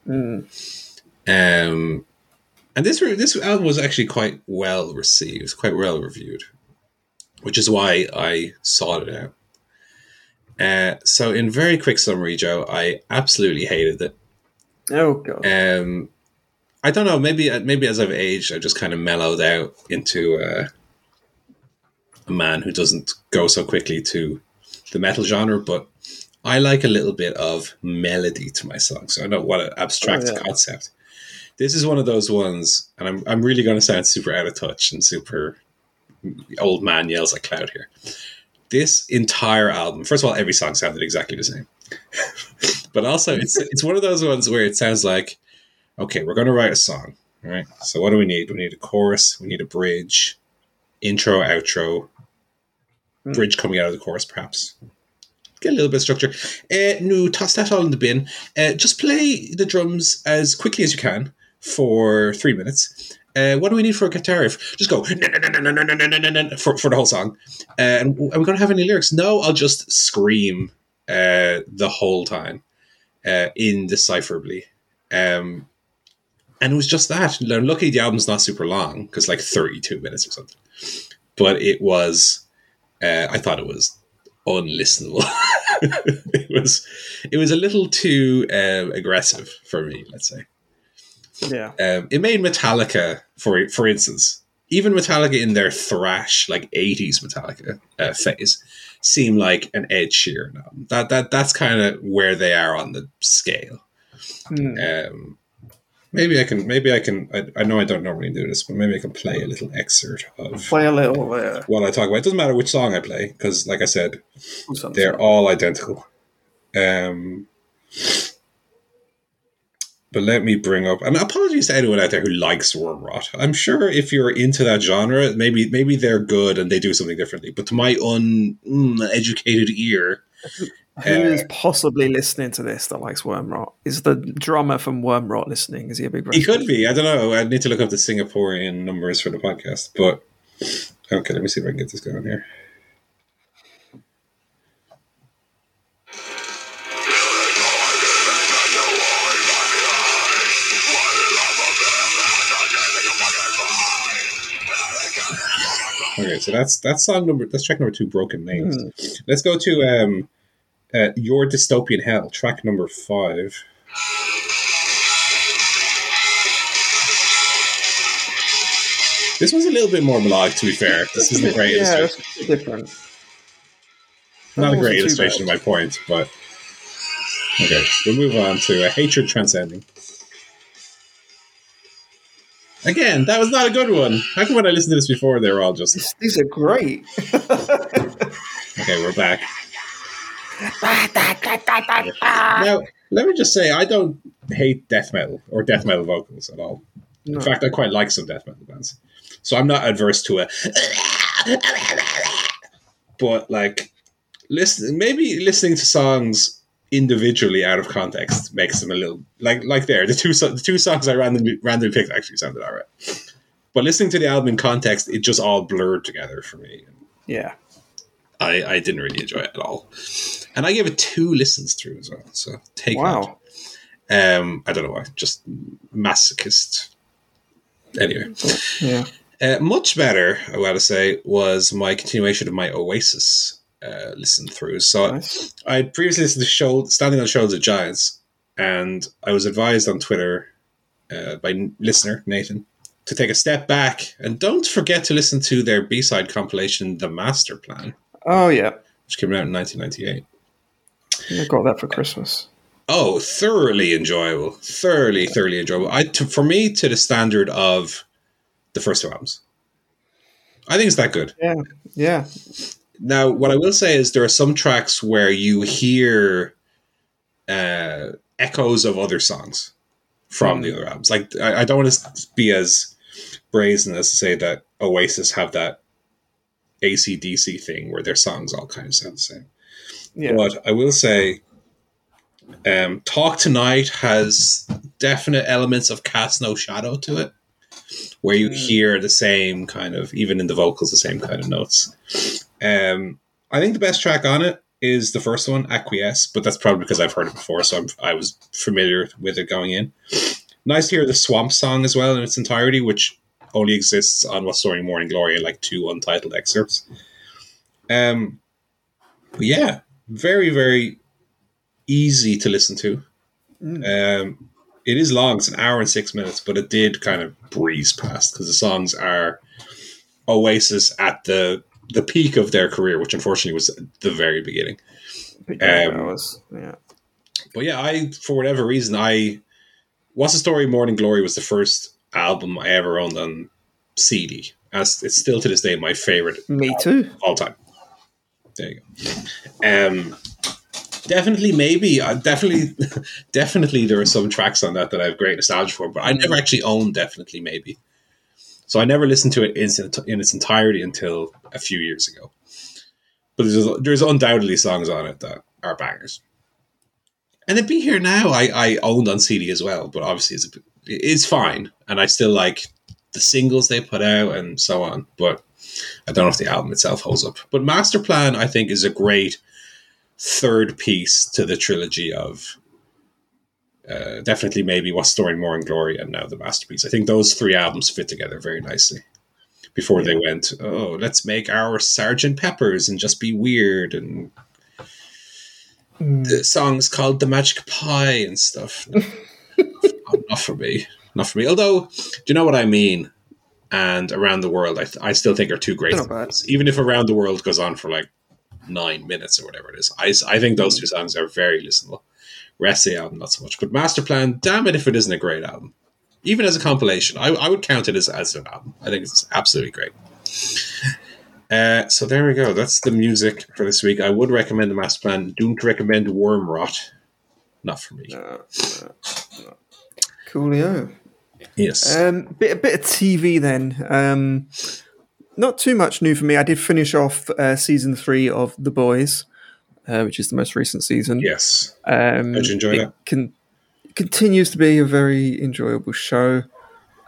Mm. Um, and this re- this album was actually quite well received, quite well reviewed, which is why I sought it out. Uh, so, in very quick summary, Joe, I absolutely hated it. Oh god. Um, I don't know. Maybe maybe as I've aged, I've just kind of mellowed out into uh, a man who doesn't go so quickly to the metal genre. But I like a little bit of melody to my song, so I know what an abstract Oh, yeah. concept. This is one of those ones, and I'm I'm really going to sound super out of touch and super old man yells at cloud here. This entire album, first of all, every song sounded exactly the same, but also it's it's one of those ones where it sounds like okay, we're going to write a song. All right. So what do we need? We need a chorus. We need a bridge, intro, outro, Hmm. bridge coming out of the chorus, perhaps. Get a little bit of structure. Uh, no, toss that all in the bin. Uh, just play the drums as quickly as you can for three minutes. Uh, what do we need for a guitar riff? Just go for, for the whole song. Uh, and are we going to have any lyrics? No, I'll just scream uh, the whole time uh, indecipherably. Um, and it was just that. Luckily, the album's not super long because like thirty-two minutes or something. But it was, uh, I thought it was unlistenable. it was, it was a little too um, aggressive for me. Let's say Yeah. um, it made Metallica, for for instance, even Metallica in their thrash like '80s Metallica uh, phase, seem like an Ed Sheeran album. That that that's kind of where they are on the scale. Mm. Um, maybe I can. Maybe I can. I, I know I don't normally do this, but maybe I can play a little excerpt of Play a little. Uh, what I talk about. It doesn't matter which song I play because, like I said, they're all identical. Um, but let me bring up and apologies to anyone out there who likes Wormrot. I'm sure if you're into that genre, maybe maybe they're good and they do something differently. But to my uneducated ear, Who is possibly listening to this that likes Wormrot? Is the drummer from Wormrot listening? Is he a big? he could be. I don't know. I need to look up the Singaporean numbers for the podcast. But okay, let me see if I can get this going here. Okay, so that's that's song number. That's track number two, "Broken Maze." Let's go to um, uh, "Your Dystopian Hell," track number five. This was a little bit more melodic, to be fair. This isn't a great yeah, illustration. different. Not a great illustration of my point, but okay. We'll move on to uh, "Hatred Transcending." Again, that was not a good one. How come when I listened to this before, they were all just These are great. okay? We're back. Now, let me just say, I don't hate death metal or death metal vocals at all. No. In fact, I quite like some death metal bands, so I'm not adverse to a. But like, listen, maybe listening to songs individually out of context makes them a little like like there. The two the two songs I randomly randomly picked actually sounded alright, but listening to the album in context, it just all blurred together for me. Yeah. I, I didn't really enjoy it at all. And I gave it two listens through as well. So take Wow. that. Um, I don't know why. Just masochist. Anyway. Yeah. Uh, much better, I gotta say, was my continuation of my Oasis uh, listen through. So Nice. I previously listened to show, Standing on the Shoulders of Giants, and I was advised on Twitter uh, by listener Nathan to take a step back and don't forget to listen to their B side compilation, The Master Plan, Oh yeah. which came out in 1998. I got that for Christmas. Oh, thoroughly enjoyable, thoroughly, thoroughly enjoyable. I to, for me to the standard of the first two albums. I think it's that good. Yeah. Yeah. Now, what I will say is there are some tracks where you hear uh, echoes of other songs from the other albums. Like, I, I don't want to be as brazen as to say that Oasis have that ACDC thing where their songs all kind of sound the same. Yeah. But I will say, um, Talk Tonight has definite elements of Cast No Shadow to it, where you Mm. hear the same kind of, even in the vocals, the same kind of notes. Um, I think the best track on it is the first one, Acquiesce, but that's probably because I've heard it before, so I'm, I was familiar with it going in. Nice to hear the Swamp song as well in its entirety, which only exists on What's Story Morning Glory and like two untitled excerpts. Um, but yeah, very very easy to listen to. Mm. Um, it is long; it's an hour and six minutes, but it did kind of breeze past because the songs are Oasis at the the peak of their career, which unfortunately was the very beginning. Yeah, um, was yeah. But yeah, I for whatever reason, I What's the Story Morning Glory was the first album I ever owned on CD. As it's still to this day my favorite Me too. all time. There you go. Um, definitely, maybe, uh, definitely, definitely, there are some tracks on that that I have great nostalgia for, but I never actually owned definitely, maybe. So I never listened to it in, its- in its entirety until a few years ago. But there's, there's undoubtedly songs on it that are bangers. And it be here now. I, I owned on CD as well, but obviously it's a, bit- it's fine, and I still like the singles they put out and so on. But I don't know if the album itself holds up. But Master Plan, I think, is a great third piece to the trilogy of uh, definitely maybe What's Story Morning Glory and now the Masterpiece. I think those three albums fit together very nicely. Before they went, oh, let's make our Sergeant Peppers and just be weird and the songs called The Magic Pie and stuff. not, for me. Not for me. Although, do you know what I mean? And Around the World, I, th- I still think are two great songs. Even if Around the World goes on for like nine minutes or whatever it is, I, I think those two songs are very listenable. Rest the album, not so much. But Master Plan, damn it if it isn't a great album. Even as a compilation, I, I would count it as, as an album. I think it's absolutely great. Uh, so there we go. That's the music for this week. I would recommend the Master Plan. Don't recommend Wormrot. Not for me. No, no, no. Coolio. Yes. Um, bit a bit of TV then. Um, not too much new for me. I did finish off uh, season three of The Boys, uh, which is the most recent season. yes. Um, How'd you enjoy it that? Con- continues to be a very enjoyable show.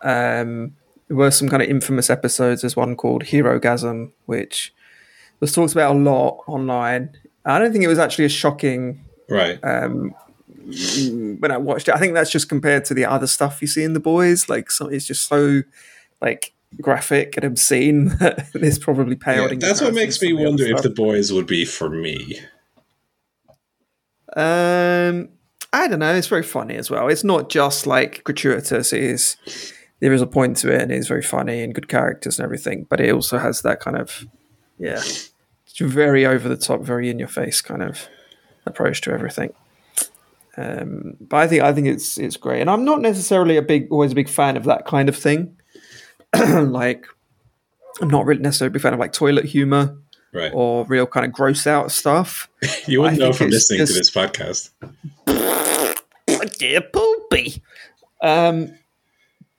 Um, there were some kind of infamous episodes. There's one called Herogasm, which was talked about a lot online. I don't think it was actually as shocking Right. um, when I watched it. I think that's just compared to the other stuff you see in The Boys. Like, so it's just so like graphic and obscene that it's probably paled. Yeah, that's what makes me some of the wonder if the boys would be for me. Um, I don't know. It's very funny as well. It's not just like gratuitous. It is. There is a point to it, and it's very funny and good characters and everything. But it also has that kind of, yeah, it's very over the top, very in your face kind of approach to everything. Um, but I think I think it's it's great, and I'm not necessarily a big always a big fan of that kind of thing. like, I'm not really necessarily a big fan of like toilet humor Right. or real kind of gross out stuff. you wouldn't I know from listening to this podcast. Dear poopy. Um,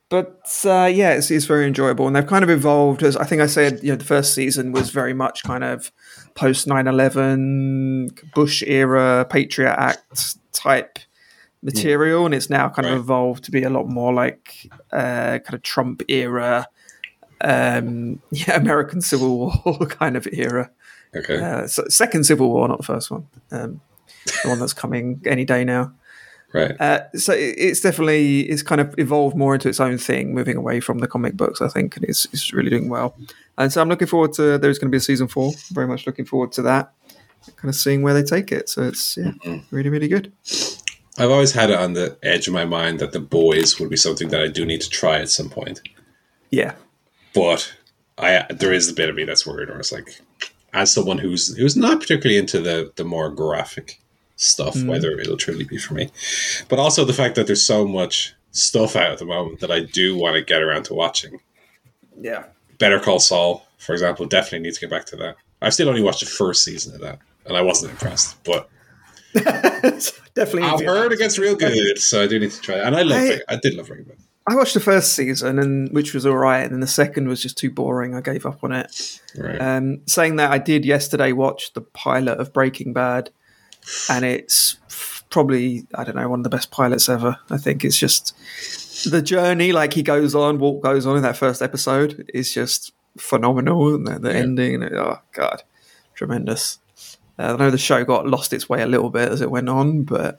but uh, yeah, it's, it's very enjoyable, and they've kind of evolved. As I think I said, you know, the first season was very much kind of post 9-11, Bush era Patriot Act type material, and it's now kind Right. of evolved to be a lot more like uh, kind of Trump era, um, yeah, American Civil War kind of era. Okay. Uh, so second Civil War, not the first one. Um, the one that's coming any day now. Right. Uh, so it's definitely it's kind of evolved more into its own thing, moving away from the comic books. I think, and it's, it's really doing well. And so I'm looking forward to there's going to be a season four. Very much looking forward to that. Kind of seeing where they take it. So it's yeah, really really good. I've always had it on the edge of my mind that the boys would be something that I do need to try at some point. Yeah, But I there is a bit of me that's worried, or it's like, as someone who's who's not particularly into the the more graphic stuff, whether it'll truly be for me. But also the fact that there's so much stuff out at the moment that I do want to get around to watching. yeah. Better Call Saul, for example, definitely need to get back to that. I've still only watched the first season of that, and I wasn't impressed. But definitely. I've heard it gets real good, so I do need to try it. And I love I- it. I did love Breaking Bad. I watched the first season, and which was all right, and then the second was just too boring. I gave up on it. Right. Um, saying that, I did yesterday watch the pilot of Breaking Bad, and it's probably I don't know one of the best pilots ever. I think it's just the journey, like he goes on, walk goes on in that first episode, is just phenomenal. And the, the Yeah. ending, oh god, tremendous. Uh, I know the show got lost its way a little bit as it went on, but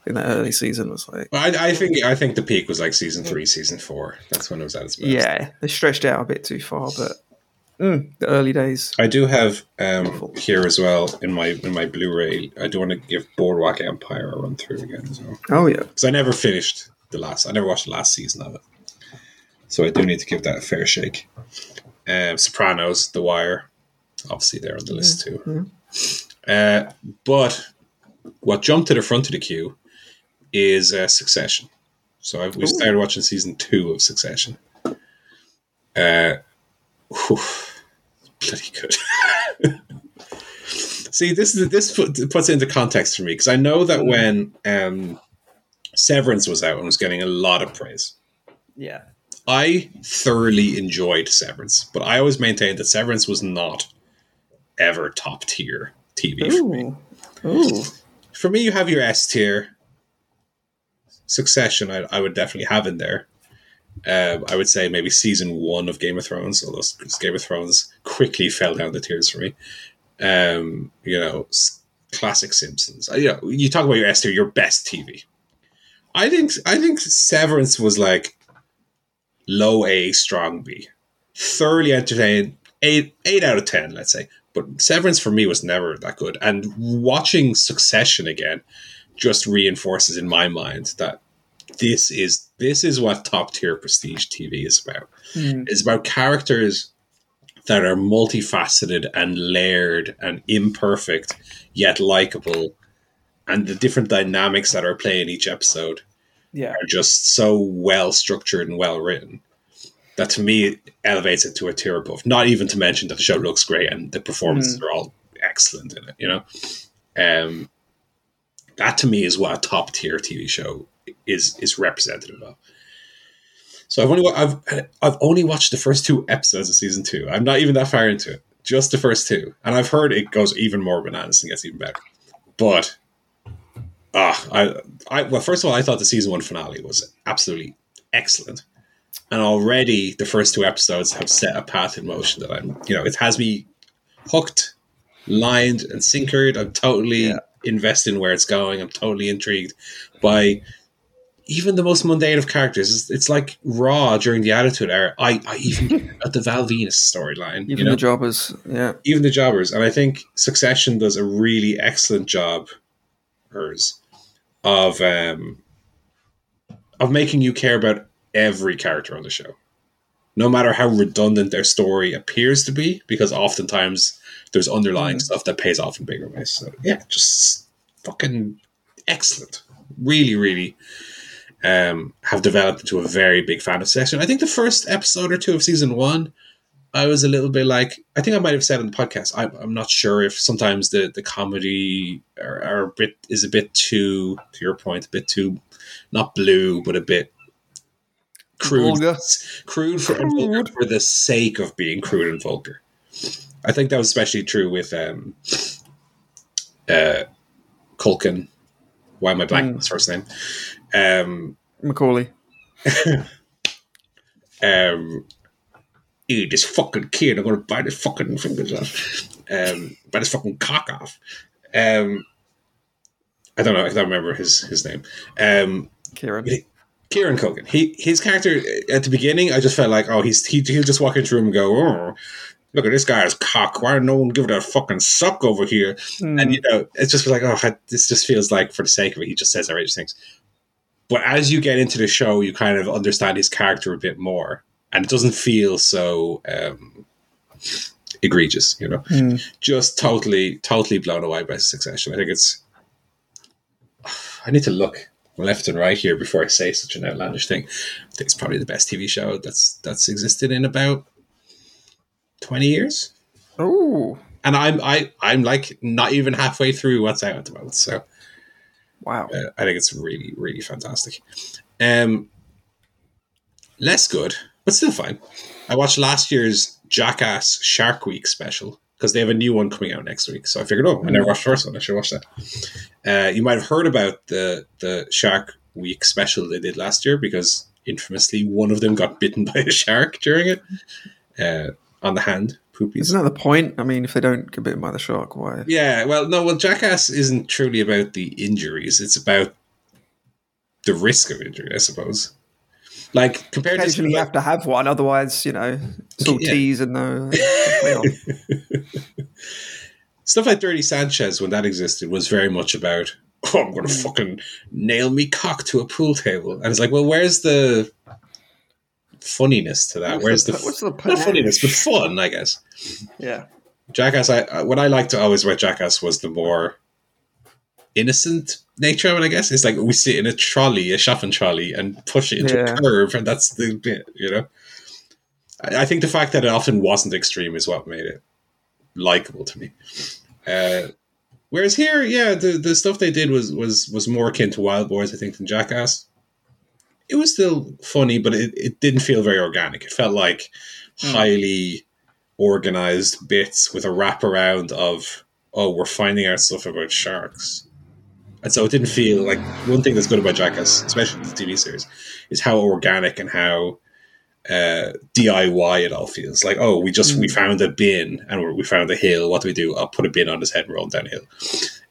I think that early season was like, Well, I, I think I think the peak was like season three, season four. That's when it was at its best. yeah, they stretched out a bit too far, but mm, the early days. I do have um, here as well in my in my Blu-ray. I do want to give Boardwalk Empire a run through again as well Oh yeah, because I never finished the last. I never watched the last season of it, so I do need to give that a fair shake. Um, Sopranos, The Wire, obviously they're on the list too. Uh, but what jumped to the front of the queue is uh, Succession. So I've, we started watching season two of Succession. Uh, whew, bloody good. See, this is this puts it into context for me because I know that when um, Severance was out and was getting a lot of praise, yeah. I thoroughly enjoyed Severance, but I always maintained that Severance was not ever top tier TV for me. Ooh, ooh. For me, you have your S tier. Succession, I, I would definitely have in there. Um, I would say maybe season one of Game of Thrones, although Game of Thrones quickly fell down the tiers for me. Um, you know, classic Simpsons. Uh, You know, you talk about your S tier, your best TV. I think I think Severance was like low A, strong B. Thoroughly entertained, eight eight out of ten, let's say. But Severance for me was never that good. And watching Succession again just reinforces in my mind that this is this is what top tier prestige TV is about. Mm. It's about characters that are multifaceted and layered and imperfect yet likable and the different dynamics that are playing each episode Yeah. are just so well structured and well written that to me it elevates it to a tier above. Not even to mention that the show looks great and the performances are all excellent in it. You know, um, that to me is what a top tier TV show is is representative of. So I've only I've I've only watched the first two episodes of season two. I'm not even that far into it, just the first two, and I've heard it goes even more bananas and gets even better. But ah, I I well, first of all, I thought the season one finale was absolutely excellent, and already the first two episodes have set a path in motion that I'm you know it has me hooked, lined, and sinkered. I'm totally Yeah. invested in where it's going. I'm totally intrigued by even the most mundane of characters. It's, it's like Raw during the Attitude Era. I, I even at the Val Venis storyline, Even you know, the jobbers. Yeah. even the jobbers, and I think Succession does a really excellent job, hers, of um, of making you care about every character on the show, no matter how redundant their story appears to be, because oftentimes there's underlying Mhm. stuff that pays off in bigger ways. So yeah, just fucking excellent. Really, really. Um, have developed into a very big fan of Succession. I think the first episode or two of season one, I was a little bit like I think I might have said on the podcast. I, I'm not sure if sometimes the the comedy are, are a bit is a bit too to your point, a bit too not blue, but a bit crude, Vulgar. crude for, vulgar for the sake of being crude and vulgar. I think that was especially true with um, uh, Culkin. Why am I blanking on his first name? Um, Macaulay. um, eat this fucking kid. I'm gonna bite his fucking fingers off. um, bite his fucking cock off. Um, I don't know. I don't remember his his name. Um, Kieran. Kieran Culkin. He his character at the beginning, I just felt like, oh, he's he, he'll just walk into room and go, oh, look at this guy's cock. Why no one give it a fucking suck over here? Mm. And you know, it's just like, oh, this just feels like for the sake of it, he just says outrageous things. But as you get into the show, you kind of understand his character a bit more, and it doesn't feel so um, egregious. You know, Mm. just totally, totally blown away by Succession. I think it's. I need to look left and right here before I say such an outlandish thing. I think it's probably the best TV show that's that's existed in about twenty years, Oh, and I'm I I'm like not even halfway through what's out at the moment. So wow. uh, I think it's really really fantastic. Um, less good, but still fine. I watched last year's Jackass Shark Week special because they have a new one coming out next week. So I figured, oh, I never watched the first one. I should watch that. Uh, you might have heard about the the Shark Week special they did last year because infamously one of them got bitten by a shark during it uh, on the hand. Poopies. Isn't that the point? I mean, if they don't get bitten by the shark, why? Yeah, well, no, well, Jackass isn't truly about the injuries. It's about the risk of injury, I suppose. Like compared to you have to have one, otherwise, you know, it's all Yeah. teas and no. Uh, stuff like Dirty Sanchez when that existed was very much about oh, I'm going to hmm. fucking nail me cock to a pool table, and it's like, well, where's the funniness to that? Where's the, what's the not funniness, but fun? I guess Yeah. Jackass. I I- what I liked to always about Jackass was the more innocent nature of it. I guess it's like we sit in a trolley, a shopping trolley, and push it into Yeah. a curve, and that's the bit. You know, I, I think the fact that it often wasn't extreme is what made it likable to me. Uh, whereas here, yeah, the the stuff they did was was was more akin to Wildboyz, I think, than Jackass. It was still funny, but it, it didn't feel very organic. It felt like Hmm. highly organized bits with a wraparound of oh, we're finding out stuff about sharks. And so it didn't feel like one thing that's good about Jackass, especially the TV series, is how organic and how uh, DIY it all feels. Like, oh, we just we found a bin and we- we found a hill. What do we do? I'll put a bin on his head and roll him down hill.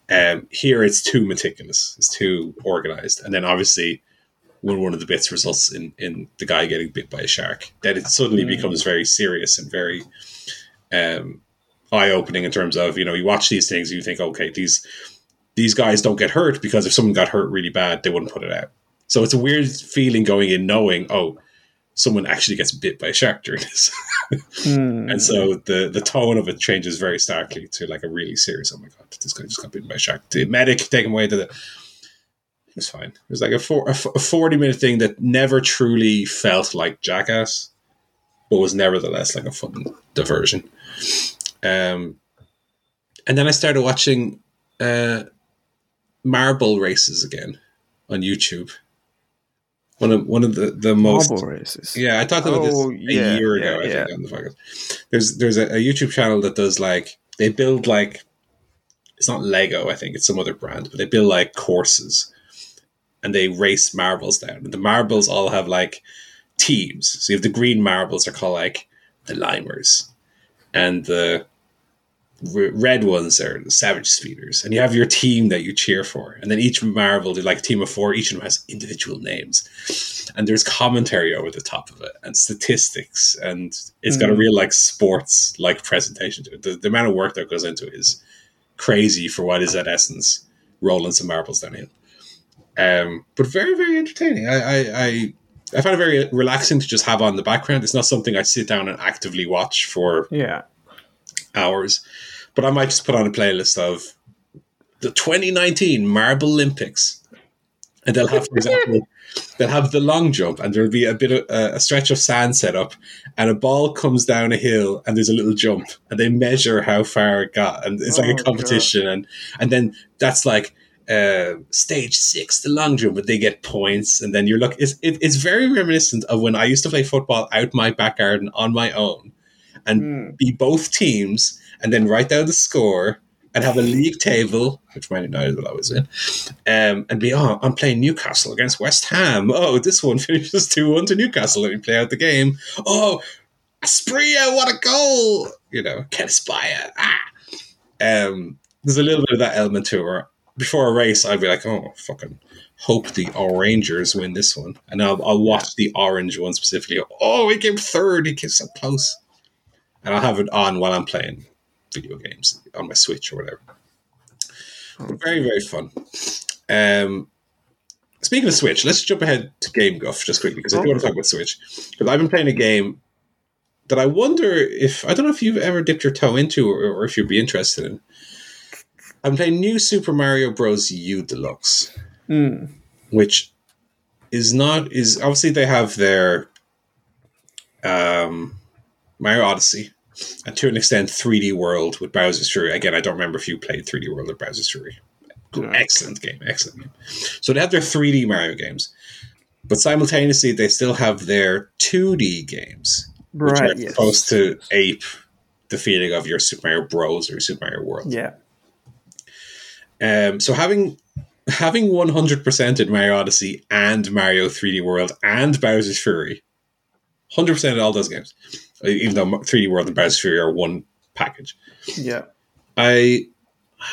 Um, here it's too meticulous. It's too organized. And then obviously when one of the bits results in, in the guy getting bit by a shark, then it suddenly becomes very serious and very um, eye opening in terms of, you know, you watch these things and you think, okay, these these guys don't get hurt because if someone got hurt really bad, they wouldn't put it out. So it's a weird feeling going in knowing, oh, someone actually gets bit by a shark during this. Hmm. And so the the tone of it changes very starkly to like a really serious. Oh my god, this guy just got bitten by a shark. The medic take him away to the. It was fine. It was like a, four, a a forty minute thing that never truly felt like Jackass, but was nevertheless like a fun diversion. Um, and then I started watching uh, marble races again on YouTube. One of one of the the most Marble races. yeah, I talked about Oh, this a yeah, year ago. yeah, I yeah. think on the podcast. There's there's a, a YouTube channel that does like they build like it's not Lego, I think it's some other brand, but they build like courses and they race marbles down. And the marbles all have like teams. So you have the green marbles are called like the limers, and the r- red ones are the savage speeders. And you have your team that you cheer for, and then each marble, they're like a team of four. Each of them has individual names and there's commentary over the top of it and statistics and it's got a Mm. real like sports like presentation to it the, the amount of work that goes into it is crazy for what is at essence rolling some marbles down downhill um but very very entertaining i i i, I find it very relaxing to just have on the background it's not something i sit down and actively watch for Yeah. hours. But I might just put on a playlist of the 2019 Marblelympics, and they'll have, for example, they'll have the long jump, and there'll be a bit of a stretch of sand set up, and a ball comes down a hill, and there's a little jump, and they measure how far it got, and it's like Oh, a competition, and and then that's like. Uh, stage six, the long jump, but they get points, and then you're look. It's it, it's very reminiscent of when I used to play football out my back garden on my own, and Mm. be both teams and then write down the score and have a league table, which Man United will always win, um, and be, oh, I'm playing Newcastle against West Ham. Oh, this one finishes 2 1 to Newcastle. Let me play out the game. Oh, Asprilla, what a goal! You know, Ken Aspire. Ah. Um, there's a little bit of that element to it. Before a race, I'd be like, "Oh, fucking hope the Orangers win this one," and I'll, I'll watch the orange one specifically. Oh, he came third. He came so close, and I'll have it on while I'm playing video games on my Switch or whatever. But very very fun. Um, speaking of Switch, let's jump ahead to Game Guff just quickly because I do want to talk about Switch because I've been playing a game that I wonder if I don't know if you've ever dipped your toe into or, or if you'd be interested in. I'm playing New Super Mario Bros. U Deluxe, Hmm. which is not is obviously they have their um, Mario Odyssey and to an extent 3D World with Bowser's Fury. Again, I don't remember if you played 3D World or Bowser's Fury. No. Excellent game, excellent game. So they have their 3D Mario games, but simultaneously they still have their 2D games which Right. are Yes. supposed to ape the feeling of your Super Mario Bros. or Super Mario World. Yeah. Um, so having having one hundred percent in Mario Odyssey and Mario 3D World and Bowser's Fury, hundred percent in all those games, even though 3D World and Bowser's Fury are one package. Yeah. I,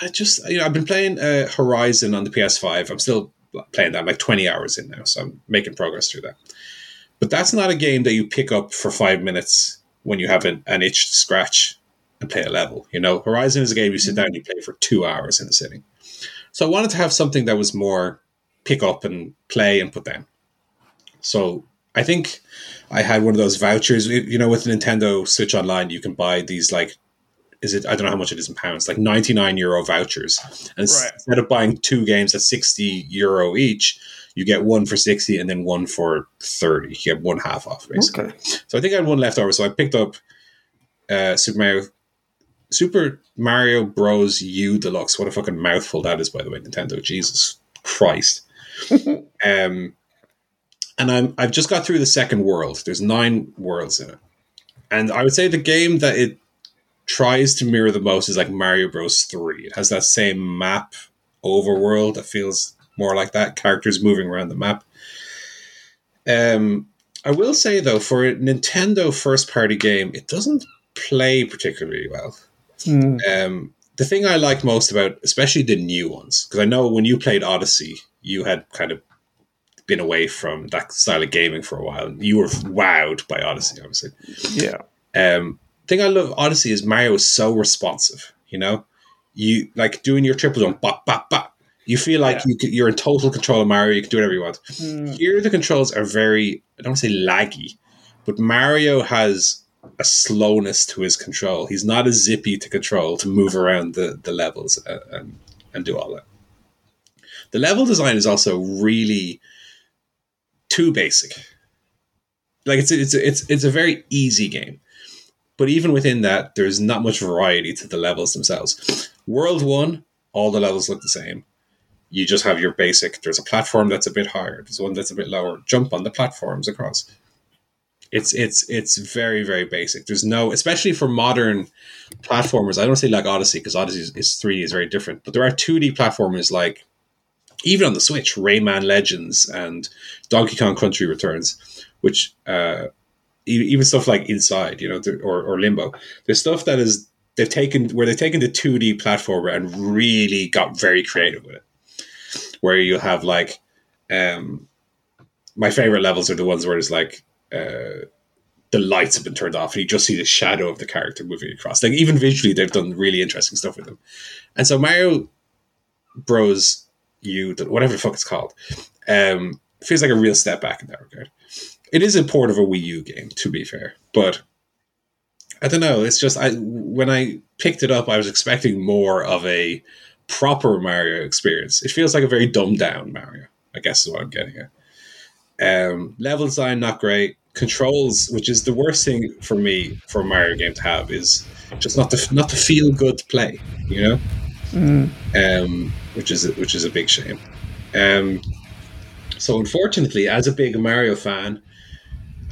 I just you know I've been playing uh, Horizon on the PS5. I'm still playing that. I'm like 20 hours in now, so I'm making progress through that. But that's not a game that you pick up for five minutes when you have an, an itch to scratch and play a level. You know, Horizon is a game you sit down and you play for two hours in a sitting. So I wanted to have something that was more pick up and play and put down. So I think I had one of those vouchers. You know, with Nintendo Switch Online, you can buy these like is it? I don't know how much it is in pounds. Like ninety nine euro vouchers, and Right. instead of buying two games at sixty euro each, you get one for sixty and then one for thirty. You get one half off basically. Okay. So I think I had one left over. So I picked up uh, Super Mario, Super Mario Bros. U Deluxe. What a fucking mouthful that is, by the way, Nintendo. Jesus Christ. um, and I'm I've just got through the second world. There's nine worlds in it, and I would say the game that it tries to mirror the most is like Mario Bros. Three. It has that same map overworld that feels more like that. Characters moving around the map. Um, I will say though, for a Nintendo first party game, it doesn't play particularly well. Hmm. Um, the thing I like most about, especially the new ones, because I know when you played Odyssey, you had kind of been away from that style of gaming for a while. You were wowed by Odyssey, obviously. Yeah. Um, thing I love Odyssey is Mario is so responsive. You know, you like doing your triple jump, bop bop bop. You feel like Yeah. you you're in total control of Mario. You can do whatever you want. Hmm. Here, the controls are very, I don't want to say laggy, but Mario has a slowness to his control. He's not as zippy to control to move around the, the levels and, and, and do all that. The level design is also really too basic. Like it's it's it's it's a very easy game, but even within that, there's not much variety to the levels themselves. World one, all the levels look the same you just have your basic. There's a platform that's a bit higher. There's one that's a bit lower. Jump on the platforms across. It's it's it's very very basic. There's no, especially for modern platformers. I don't say like Odyssey because Odyssey is, is three is very different. But there are two D platformers like even on the Switch, Rayman Legends and Donkey Kong Country Returns, which uh, even stuff like Inside, you know, or or Limbo. There's stuff that is they've taken where they've taken the 2D platformer and really got very creative with it. Where you have like, um, my favorite levels are the ones where it's like, the lights have been turned off and you just see the shadow of the character moving across. Like even visually, they've done really interesting stuff with them. And so Mario Bros. U, whatever the fuck it's called, um, feels like a real step back in that regard. It is a port of a Wii U game, to be fair, but I don't know. It's just I when I picked it up, I was expecting more of a proper Mario experience. It feels like a very dumbed down Mario. I guess is what I'm getting at. Um, level design not great. Controls, which is the worst thing for me for a Mario game to have, is just not to not to feel good to play. You know, Hmm. um, which is which is a big shame. Um, so unfortunately, as a big Mario fan,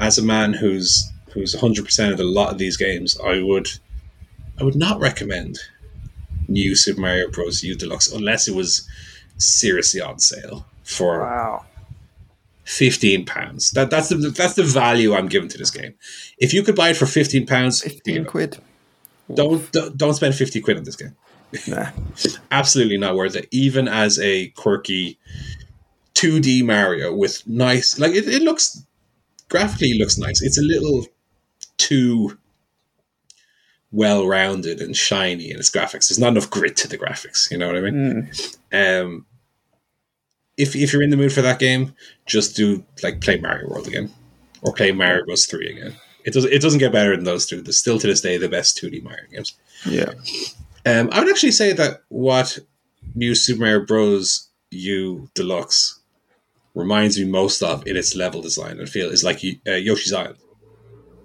as a man who's who's 100 percent of a lot of these games, I would I would not recommend new Super Mario Bros. U Deluxe unless it was seriously on sale for Wow. Fifteen pounds. That that's the that's the value I'm giving to this game. If you could buy it for fifteen pounds, 15 quid. don't don't don't spend fifty quid on this game. Nah. Absolutely not worth it. Even as a quirky 2D Mario with nice, like it, it looks graphically it looks nice. It's a little too well rounded and shiny in its graphics. There's not enough grit to the graphics. You know what I mean? Mm. Um, if if you're in the mood for that game, just do like play Mario World again, or play Mario Bros. Three again. It does it doesn't get better than those two. They're still to this day the best 2D Mario games. Yeah. Um, I would actually say that what New Super Mario Bros. U Deluxe reminds me most of in its level design. and feel is like uh, Yoshi's Island,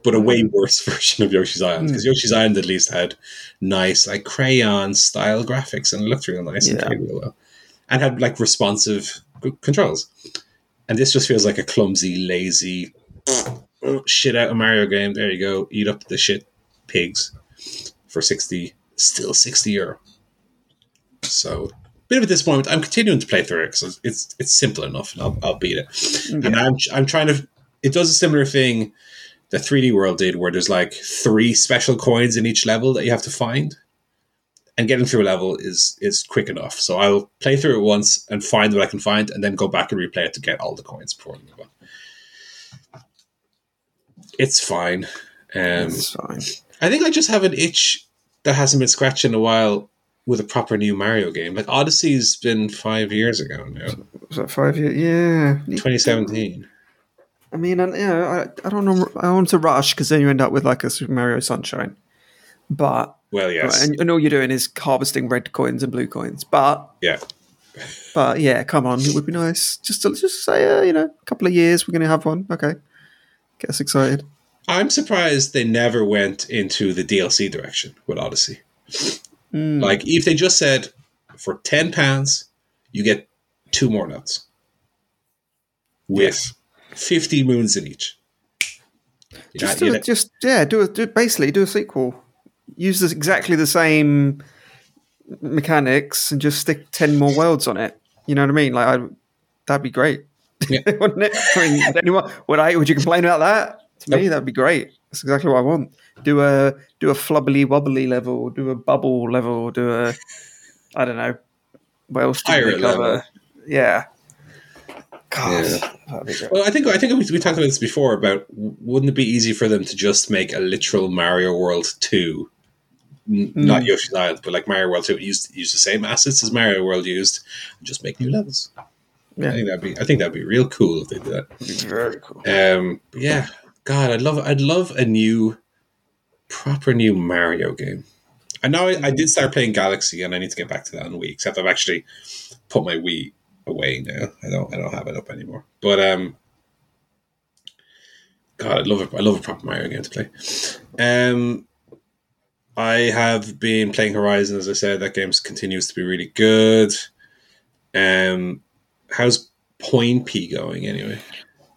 but a way worse version of Yoshi's Island because Yoshi's Island at least had nice like crayon style graphics and it looked real nice and played real well, and had like responsive controls. And this just feels like a clumsy, lazy shit out of Mario game. There you go, eat up the shit pigs for sixty, still sixty euro. So a bit of a disappointment. I'm continuing to play through it because it's it's simple enough, and I'll, I'll beat it. And I'm I'm trying to. It does a similar thing that 3D World did, where there's like three special coins in each level that you have to find, and getting through a level is is quick enough. So I'll play through it once and find what I can find, and then go back and replay it to get all the coins before I move on. It's fine. Um, It's fine. I think I just have an itch that hasn't been scratched in a while with a proper new Mario game. Like Odyssey's been five years ago now, Was that five years? Yeah. 2017. I mean, I, you know, I, I don't know. I want to rush because then you end up with like a Super Mario Sunshine. But Well, yes, and, and all you're doing is harvesting red coins and blue coins. But yeah, but yeah, come on, it would be nice just to just say, uh, you know, a couple of years we're going to have one. Okay, get us excited. I'm surprised they never went into the DLC direction with Odyssey. Mm. Like, if they just said for ten pounds, you get two more nuts with fifty moons in each. You Just know- do it. Just yeah, do a, Do, basically, do a sequel. Use this, exactly the same mechanics and just stick ten more worlds on it. You know what I mean? Like, I, that'd be great, Yeah. wouldn't it? I mean, would anyone would I? Would you complain about that? To me, Nope. that'd be great. That's exactly what I want. Do a do a flubbly wobbly level. Do a bubble level. Do a I don't know. What else? did they Pirate cover? level. Yeah. God, Yeah. that'd be great. Well, I think I think we, we talked about this before. About wouldn't it be easy for them to just make a literal Mario World two, N- not Mm. Yoshi's Island, but like Mario World two, use use the same assets as Mario World used, and just make new levels. Yeah. I think that'd be I think that'd be real cool if they did that. Very cool. Um, yeah, God, I'd love I'd love a new, proper new Mario game. I know I, I did start playing Galaxy, and I need to get back to that on Wii. Except I've actually put my Wii away now. I don't I don't have it up anymore. But um, God, I love it. I love a proper Mario game to play. Um, I have been playing Horizon, as I said. That game continues to be really good. Um, how's Poinpy going anyway?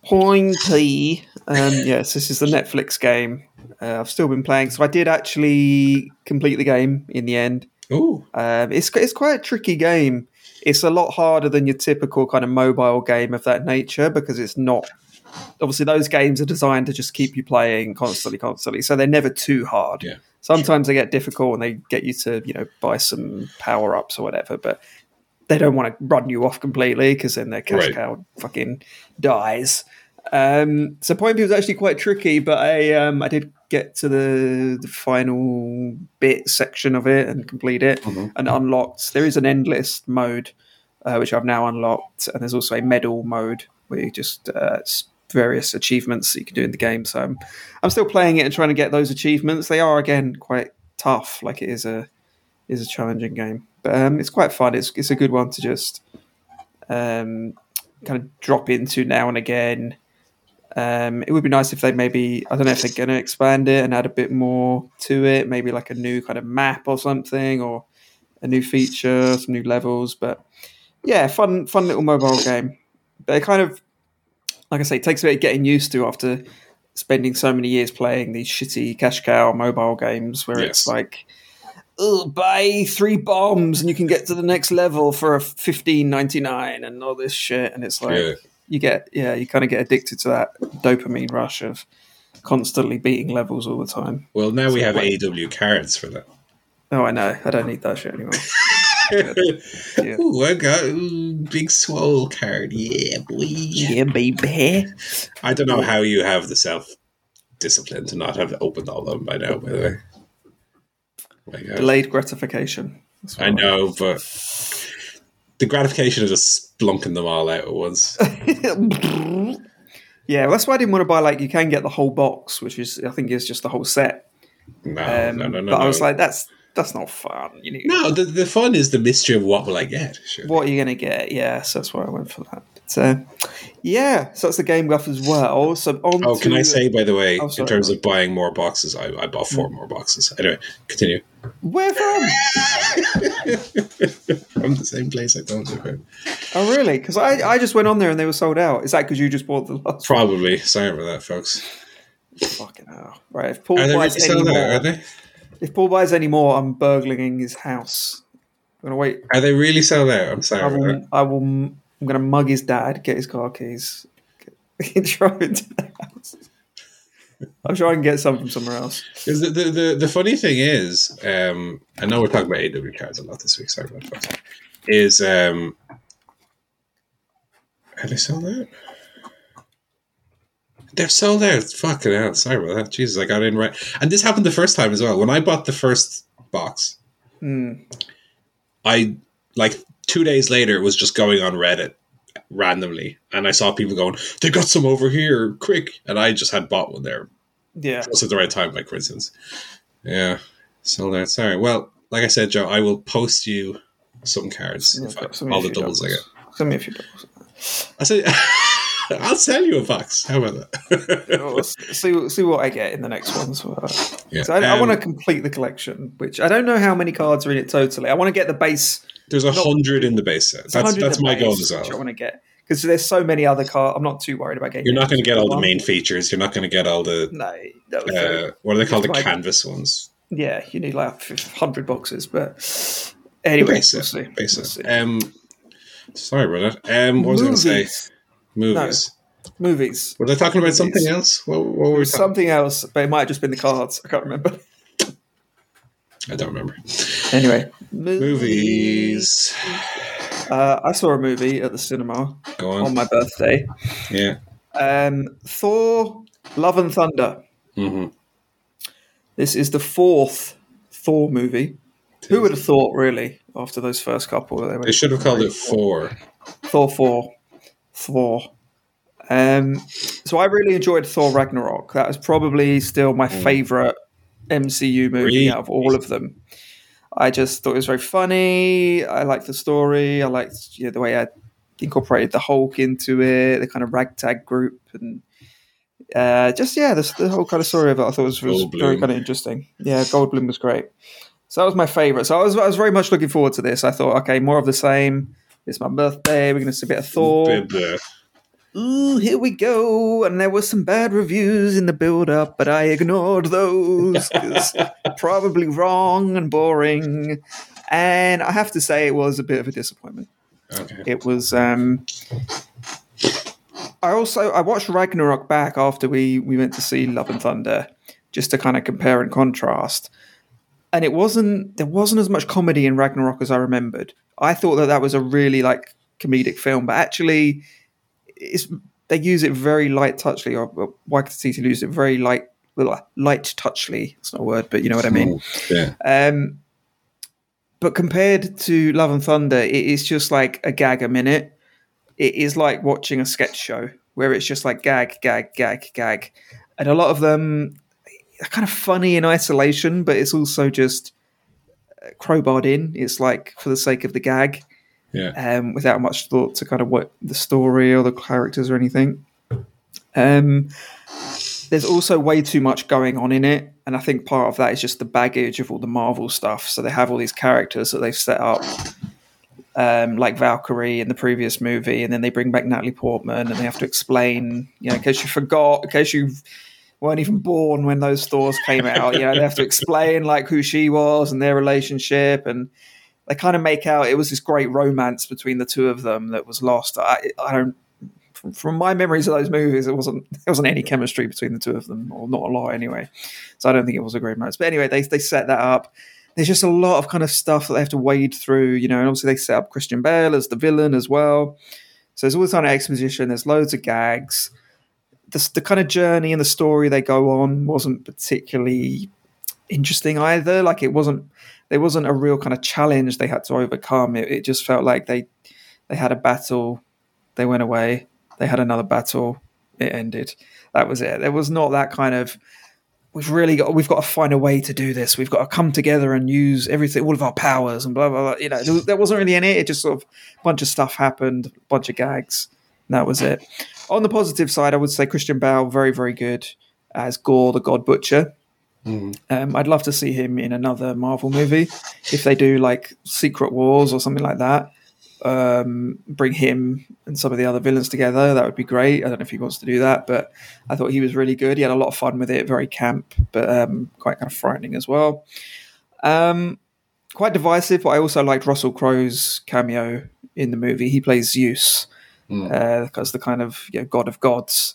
Pointy. Um, yes, this is the Netflix game. Uh, I've still been playing, so I did actually complete the game in the end. Oh, Um, it's it's quite a tricky game. It's a lot harder than your typical kind of mobile game of that nature because it's not. Obviously, those games are designed to just keep you playing constantly, constantly. So they're never too hard. Yeah, Sometimes they get difficult and they get you to you know buy some power ups or whatever, but they don't want to run you off completely because then their cash Right. cow fucking dies. Um, so Poinpy was actually quite tricky, but I um, I did get to the, the final bit section of it and complete it Mhm. and unlocked. There is an endless mode uh, which I've now unlocked, and there's also a medal mode where you just uh, various achievements that you can do in the game. So I'm I'm still playing it and trying to get those achievements. They are again quite tough, like it is a is a challenging game, but um, it's quite fun. It's it's a good one to just um, kind of drop into now and again. Um, it would be nice if they maybe I don't know if they're going to expand it and add a bit more to it, maybe like a new kind of map or something, or a new feature, some new levels. But yeah, fun fun little mobile game. They kind of like I say, it takes a bit of getting used to after spending so many years playing these shitty cash cow mobile games where it's like oh, buy three bombs and you can get to the next level for a fifteen ninety nine and all this shit. And it's like Yeah. you get yeah, you kind of get addicted to that dopamine rush of constantly beating levels all the time. Well, now we have what- AEW cards for that. Oh, I know. I don't need that shit anymore. Yeah. Ooh, I got ooh, big swole card. Yeah, boy. Yeah, baby. I don't know how you have the self discipline to not have opened all of them by now. By the way, my God. Delayed gratification. I know, but the gratification of just splunking them all out at once. yeah, well, that's why I didn't want to buy. Like, you can get the whole box, which is I think is just the whole set. No, Um, no, no, no. but I was like, that's that's not fun. You need, no. The, the fun is the mystery of what will I get. Sure. what are you going to get? Yeah, so that's why I went for that. So, yeah, so that's the game guff as well. So on Oh, can to- I say, by the way, Oh, in terms of buying more boxes, I, I bought four mm. more boxes. Anyway, continue. where from? From the same place I you about. Oh, really? Because I, I just went on there and they were sold out. Is that because you just bought the last? Probably. Sorry about that, folks. Fucking hell! Right, if Paul Are they really buys any more, Are they? If Paul buys any more, I'm burgling his house. I'm gonna wait. Are they really sold out? I'm sorry I will. I will I'm gonna mug his dad, get his car keys, get, drive into the house. I'm sure I can get some from somewhere else. 'Cause The, the, the, the funny thing is, um, I know we're talking about AEW cards a lot this week. Sorry about that. Is um, are they sold out? They're sold out. Fucking hell. Sorry about that. Jesus, I got in right. And this happened the first time as well. When I bought the first box, Hmm. I like two days later it was just going on Reddit randomly, and I saw people going, "They got some over here, quick!" And I just had bought one there Yeah. just at the right time by coincidence. Yeah, sold out. Sorry. Well, like I said, Joe, I will post you some cards. Yeah, I- all the few doubles I get. Send me a few doubles. I say, I'll sell you a box. How about that? Well, see, see what I get in the next ones. Yeah. so I, I Um, want to complete the collection, which I don't know how many cards are in it totally. I want to get the base. There's a hundred in the base set. That's that's my base, goal as well. I want to get because there's so many other cards. I'm not too worried about getting. You're not going to get all the main features. You're not going to get all the No, uh, what are they called? The canvas ones. yeah, you need like hundred boxes, but anyway, Base we'll set. Base We'll set. Um, sorry about that. Um, what was I going to say? Movies. Movies. Movies. Were they talking about something else? What, what were we talking? Something else, but it might have just been the cards. I can't remember. I don't remember. Anyway, Movies. Uh, I saw a movie at the cinema Go on on. my birthday. Yeah. Um, Thor: Love and Thunder. hmm This is the fourth Thor movie. Who would have thought, really, after those first couple? That they, They should have called it four. Thor four, Thor. Um, so I really enjoyed Thor Ragnarok. That is probably still my favorite MCU movie Really? out of all of them. I just thought it was very funny. I liked the story. I liked you know, the way I incorporated the Hulk into it, the kind of ragtag group, and uh, just yeah, the, the whole kind of story of it. I thought was, was Goldblum. very kind of interesting. Yeah, Goldblum was great. So that was my favorite. So I was I was very much looking forward to this. I thought, okay, more of the same. It's my birthday. We're going to see a bit of Thor. Ooh, here we go. And there were some bad reviews in the build up, but I ignored those because probably wrong and boring. And I have to say, it was a bit of a disappointment. Okay. It was. um I also I watched Ragnarok back after we we went to see Love and Thunder, just to kind of compare and contrast. And it wasn't there wasn't as much comedy in Ragnarok as I remembered. I thought that that was a really like comedic film, but actually, it's they use it very light touchly, or, Waititi used it very light light touchly. It's not a word, but you know what I mean. Yeah. Um, but compared to Love and Thunder, it is just like a gag a minute. It is like watching a sketch show where it's just like gag, gag, gag, gag. And a lot of them are kind of funny in isolation, but it's also just crowbarred in. It's like for the sake of the gag, Yeah. um, without much thought to kind of what the story or the characters or anything. Um, there's also way too much going on in it, and I think part of that is just the baggage of all the Marvel stuff. So they have all these characters that they've set up, um, like Valkyrie in the previous movie, and then they bring back Natalie Portman, and they have to explain, you know, in case you forgot, in case you weren't even born when those stores came out, you know, they have to explain like who she was and their relationship, and they kind of make out it was this great romance between the two of them that was lost. I, I don't. From, from my memories of those movies, it wasn't there wasn't any chemistry between the two of them, or not a lot anyway. So I don't think it was a great romance. But anyway, they they set that up. there's just a lot of kind of stuff that they have to wade through, you know. And obviously, they set up Christian Bale as the villain as well. So there's all this kind of exposition. There's loads of gags. The, the kind of journey and the story they go on wasn't particularly interesting either. Like it wasn't there wasn't a real kind of challenge they had to overcome. It, it just felt like they they had a battle, they went away, they had another battle, it ended. That was it. There was not that kind of we've really got we've got to find a way to do this. We've got to come together and use everything, all of our powers and blah blah blah. You know, there, there wasn't really any. It just sort of a bunch of stuff happened, bunch of gags. That was it. On the positive side, I would say Christian Bale very very good as Gorr the God Butcher. Um, I'd love to see him in another Marvel movie if they do like Secret Wars or something like that. Um, bring him and some of the other villains together. That would be great. I don't know if he wants to do that, but I thought he was really good. He had a lot of fun with it. Very camp, but um, quite kind of frightening as well. Um, quite divisive, but I also liked Russell Crowe's cameo in the movie. He plays Zeus because the kind of you know, god of gods,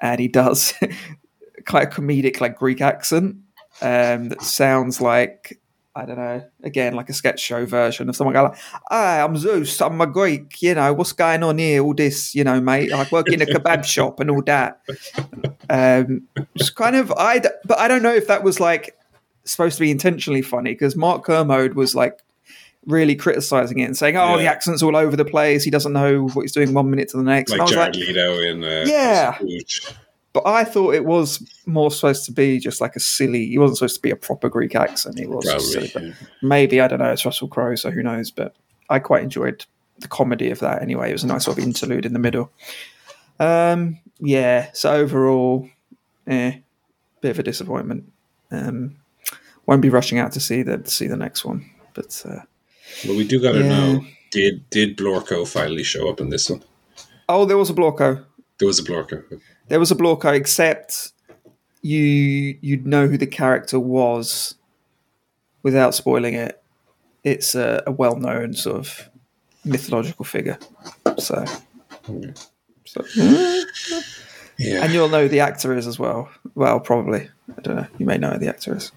and he does quite a comedic like Greek accent um, that sounds like I don't know, again like a sketch show version of someone going like, "Hi, I'm Zeus. I'm a Greek. You know what's going on here? All this, you know, mate. I work in a kebab shop and all that." Um, just kind of, I, but I don't know if that was like supposed to be intentionally funny because Mark Kermode was like really criticizing it and saying, "Oh, the accent's all over the place. He doesn't know what he's doing one minute to the next." Like Jared like, Leto in uh, Yeah. But I thought it was more supposed to be just like a silly. He wasn't supposed to be a proper Greek accent. It was Probably. silly. But maybe I don't know. It's Russell Crowe, so who knows? But I quite enjoyed the comedy of that. Anyway, it was a nice sort of interlude in the middle. Um, yeah. So overall, eh, bit of a disappointment. Um, won't be rushing out to see the to see the next one. But uh, But we do got to Yeah. know did did Blorko finally show up in this one? oh, there was a Blorko. There was a Blorko. There was a Blorko, except you you'd know who the character was without spoiling it. It's a, a well known sort of mythological figure. So, Okay. so Yeah. and you'll know who the actor is as well. Well, probably. I don't know. You may know who the actor is.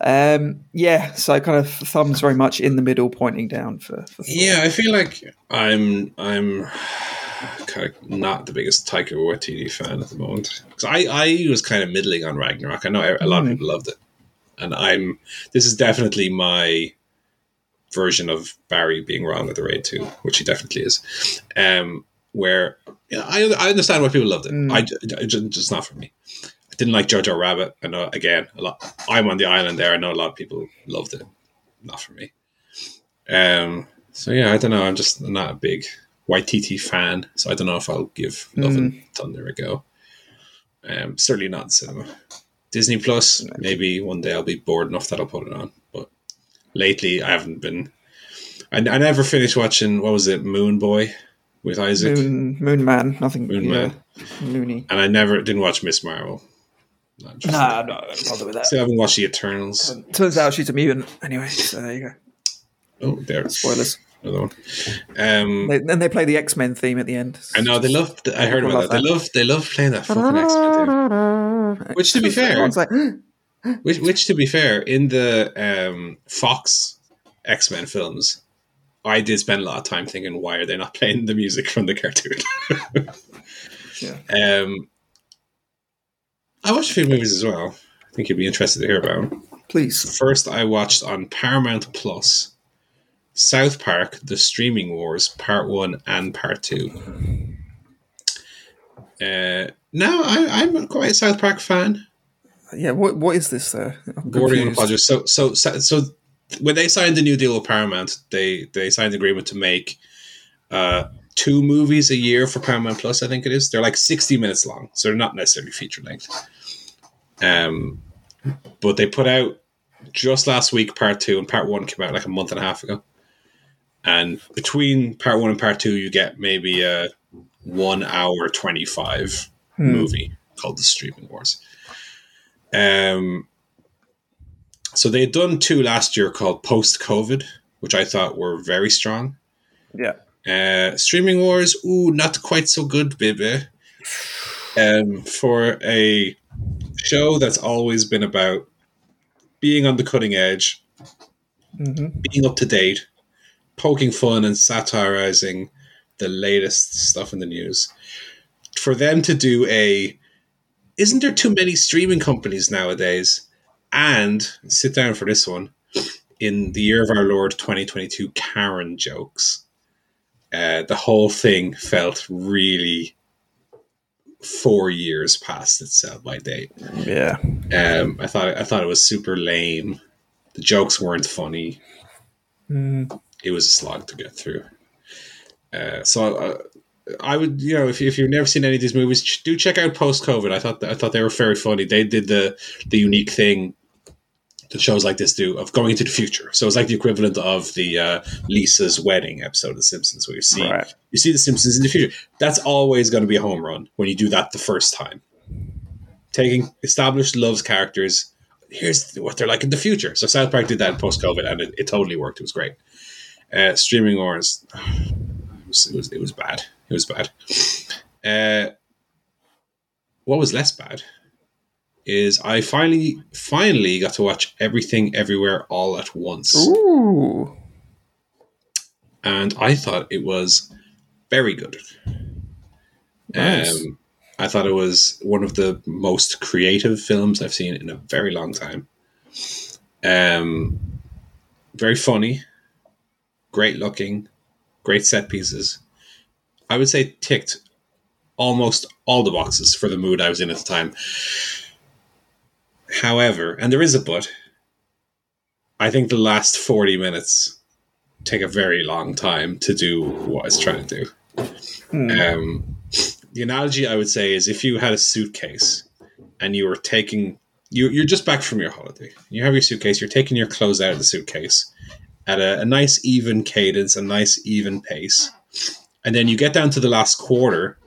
Um, yeah, so kind of thumbs very much in the middle, pointing down for. for Yeah, I feel like I'm I'm kind of not the biggest Taika Waititi fan at the moment because I I was kind of middling on Ragnarok. I know a lot of Mm. people loved it, and I'm this is definitely my version of Barry being wrong with the raid two, which he definitely is. Um, where yeah, I I understand why people loved it. Mm. I, I just just not for me. Didn't like Jojo Rabbit. I know again a lot. I'm on the island there. I know a lot of people loved it. Not for me. Um. So yeah, I don't know. I'm just not a big YTT fan, so I don't know if I'll give Love and Thunder a go. Um, certainly not in cinema. Disney Plus, maybe one day I'll be bored enough that I'll put it on. But lately, I haven't been. I, I never finished watching. What was it, Moon Boy, with Isaac, Moon, Moon Man, nothing. Moon yeah, Man, Moony. and I never didn't watch Miss Marvel. Not interested. Nah, no, don't bother with that. Still haven't watched the Eternals. Turns out she's a mutant anyway. So there you go. Oh, there, Spoilers. Another one. Um, They, and they play the X Men theme at the end. I know they love. I heard about that. love They love. They love playing that fucking X-Men theme. Which, to be fair, like, which, which to be fair, in the um, Fox X Men films, I did spend a lot of time thinking, why are they not playing the music from the cartoon? yeah. um, I watched a few movies as well. I think you'd be interested to hear about. Please. First, I watched on Paramount Plus South Park: The Streaming Wars Part One and Part Two. Uh, no, I, I'm quite a South Park fan. Yeah. What What is this? Though? I'm Bordering apologies. So, so, so, so, when they signed the new deal with Paramount, they they signed an agreement to make uh, two movies a year for Paramount Plus. I think it is. They're like sixty minutes long, so they're not necessarily feature length. Um, but they put out just last week part two, and part one came out like a month and a half ago. And between part one and part two, you get maybe a one hour twenty five Hmm. movie called The Streaming Wars. Um, so they had done two last year called Post COVID, which I thought were very strong. Yeah. Uh, Streaming Wars, ooh, not quite so good, baby. Um, for a show that's always been about being on the cutting edge, Mm-hmm. being up to date, poking fun and satirizing the latest stuff in the news. For them to do a, isn't there too many streaming companies nowadays? And sit down for this one in the year of our Lord 2022 Karen jokes. Uh, the whole thing felt really four years past its sell by date. Yeah. Um, I thought I thought it was super lame. The jokes weren't funny. Mm. It was a slog to get through. Uh, so uh, I would, you know, if, if you've never seen any of these movies, ch- do check out Post COVID. I thought I thought they were very funny. They did the the unique thing that shows like this do of going into the future. So it's like the equivalent of the uh, Lisa's wedding episode of The Simpsons, where you see Right. you see the Simpsons in the future. That's always going to be a home run when you do that the first time. Taking established loves characters, here's what they're like in the future. So South Park did that post COVID, and it, it totally worked. It was great. Uh, streaming wars, it was, it was it was bad. It was bad. Uh, what was less bad is I finally finally got to watch everything everywhere all at once Ooh. and I thought it was very good. Nice. Um, I thought it was one of the most creative films I've seen in a very long time. Um, very funny, great looking, great set pieces. I would say ticked almost all the boxes for the mood I was in at the time. However, and there is a but, I think the last 40 minutes take a very long time to do what it's trying to do. Hmm. Um, the analogy I would say is if you had a suitcase and you were taking you you're just back from your holiday. You have your suitcase. You're taking your clothes out of the suitcase at a, a nice even cadence, a nice even pace, and then you get down to the last quarter,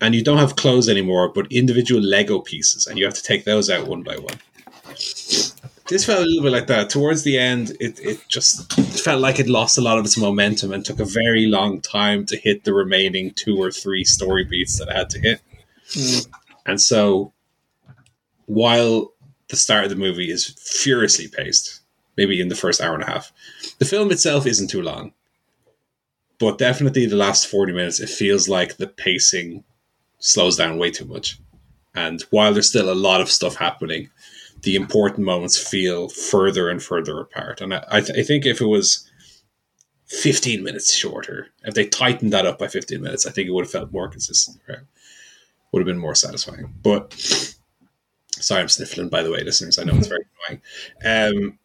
and you don't have clothes anymore, but individual Lego pieces, and you have to take those out one by one. This felt a little bit like that. Towards the end, it, it just felt like it lost a lot of its momentum and took a very long time to hit the remaining two or three story beats that it had to hit. Mm. And so, while the start of the movie is furiously paced, maybe in the first hour and a half, the film itself isn't too long. But definitely the last 40 minutes, it feels like the pacing slows down way too much. And while there's still a lot of stuff happening, the important moments feel further and further apart. And I, I, th- I think if it was 15 minutes shorter, if they tightened that up by 15 minutes, I think it would have felt more consistent. Right? Would have been more satisfying. But sorry, I'm sniffling, by the way, listeners. I know it's very annoying. Um,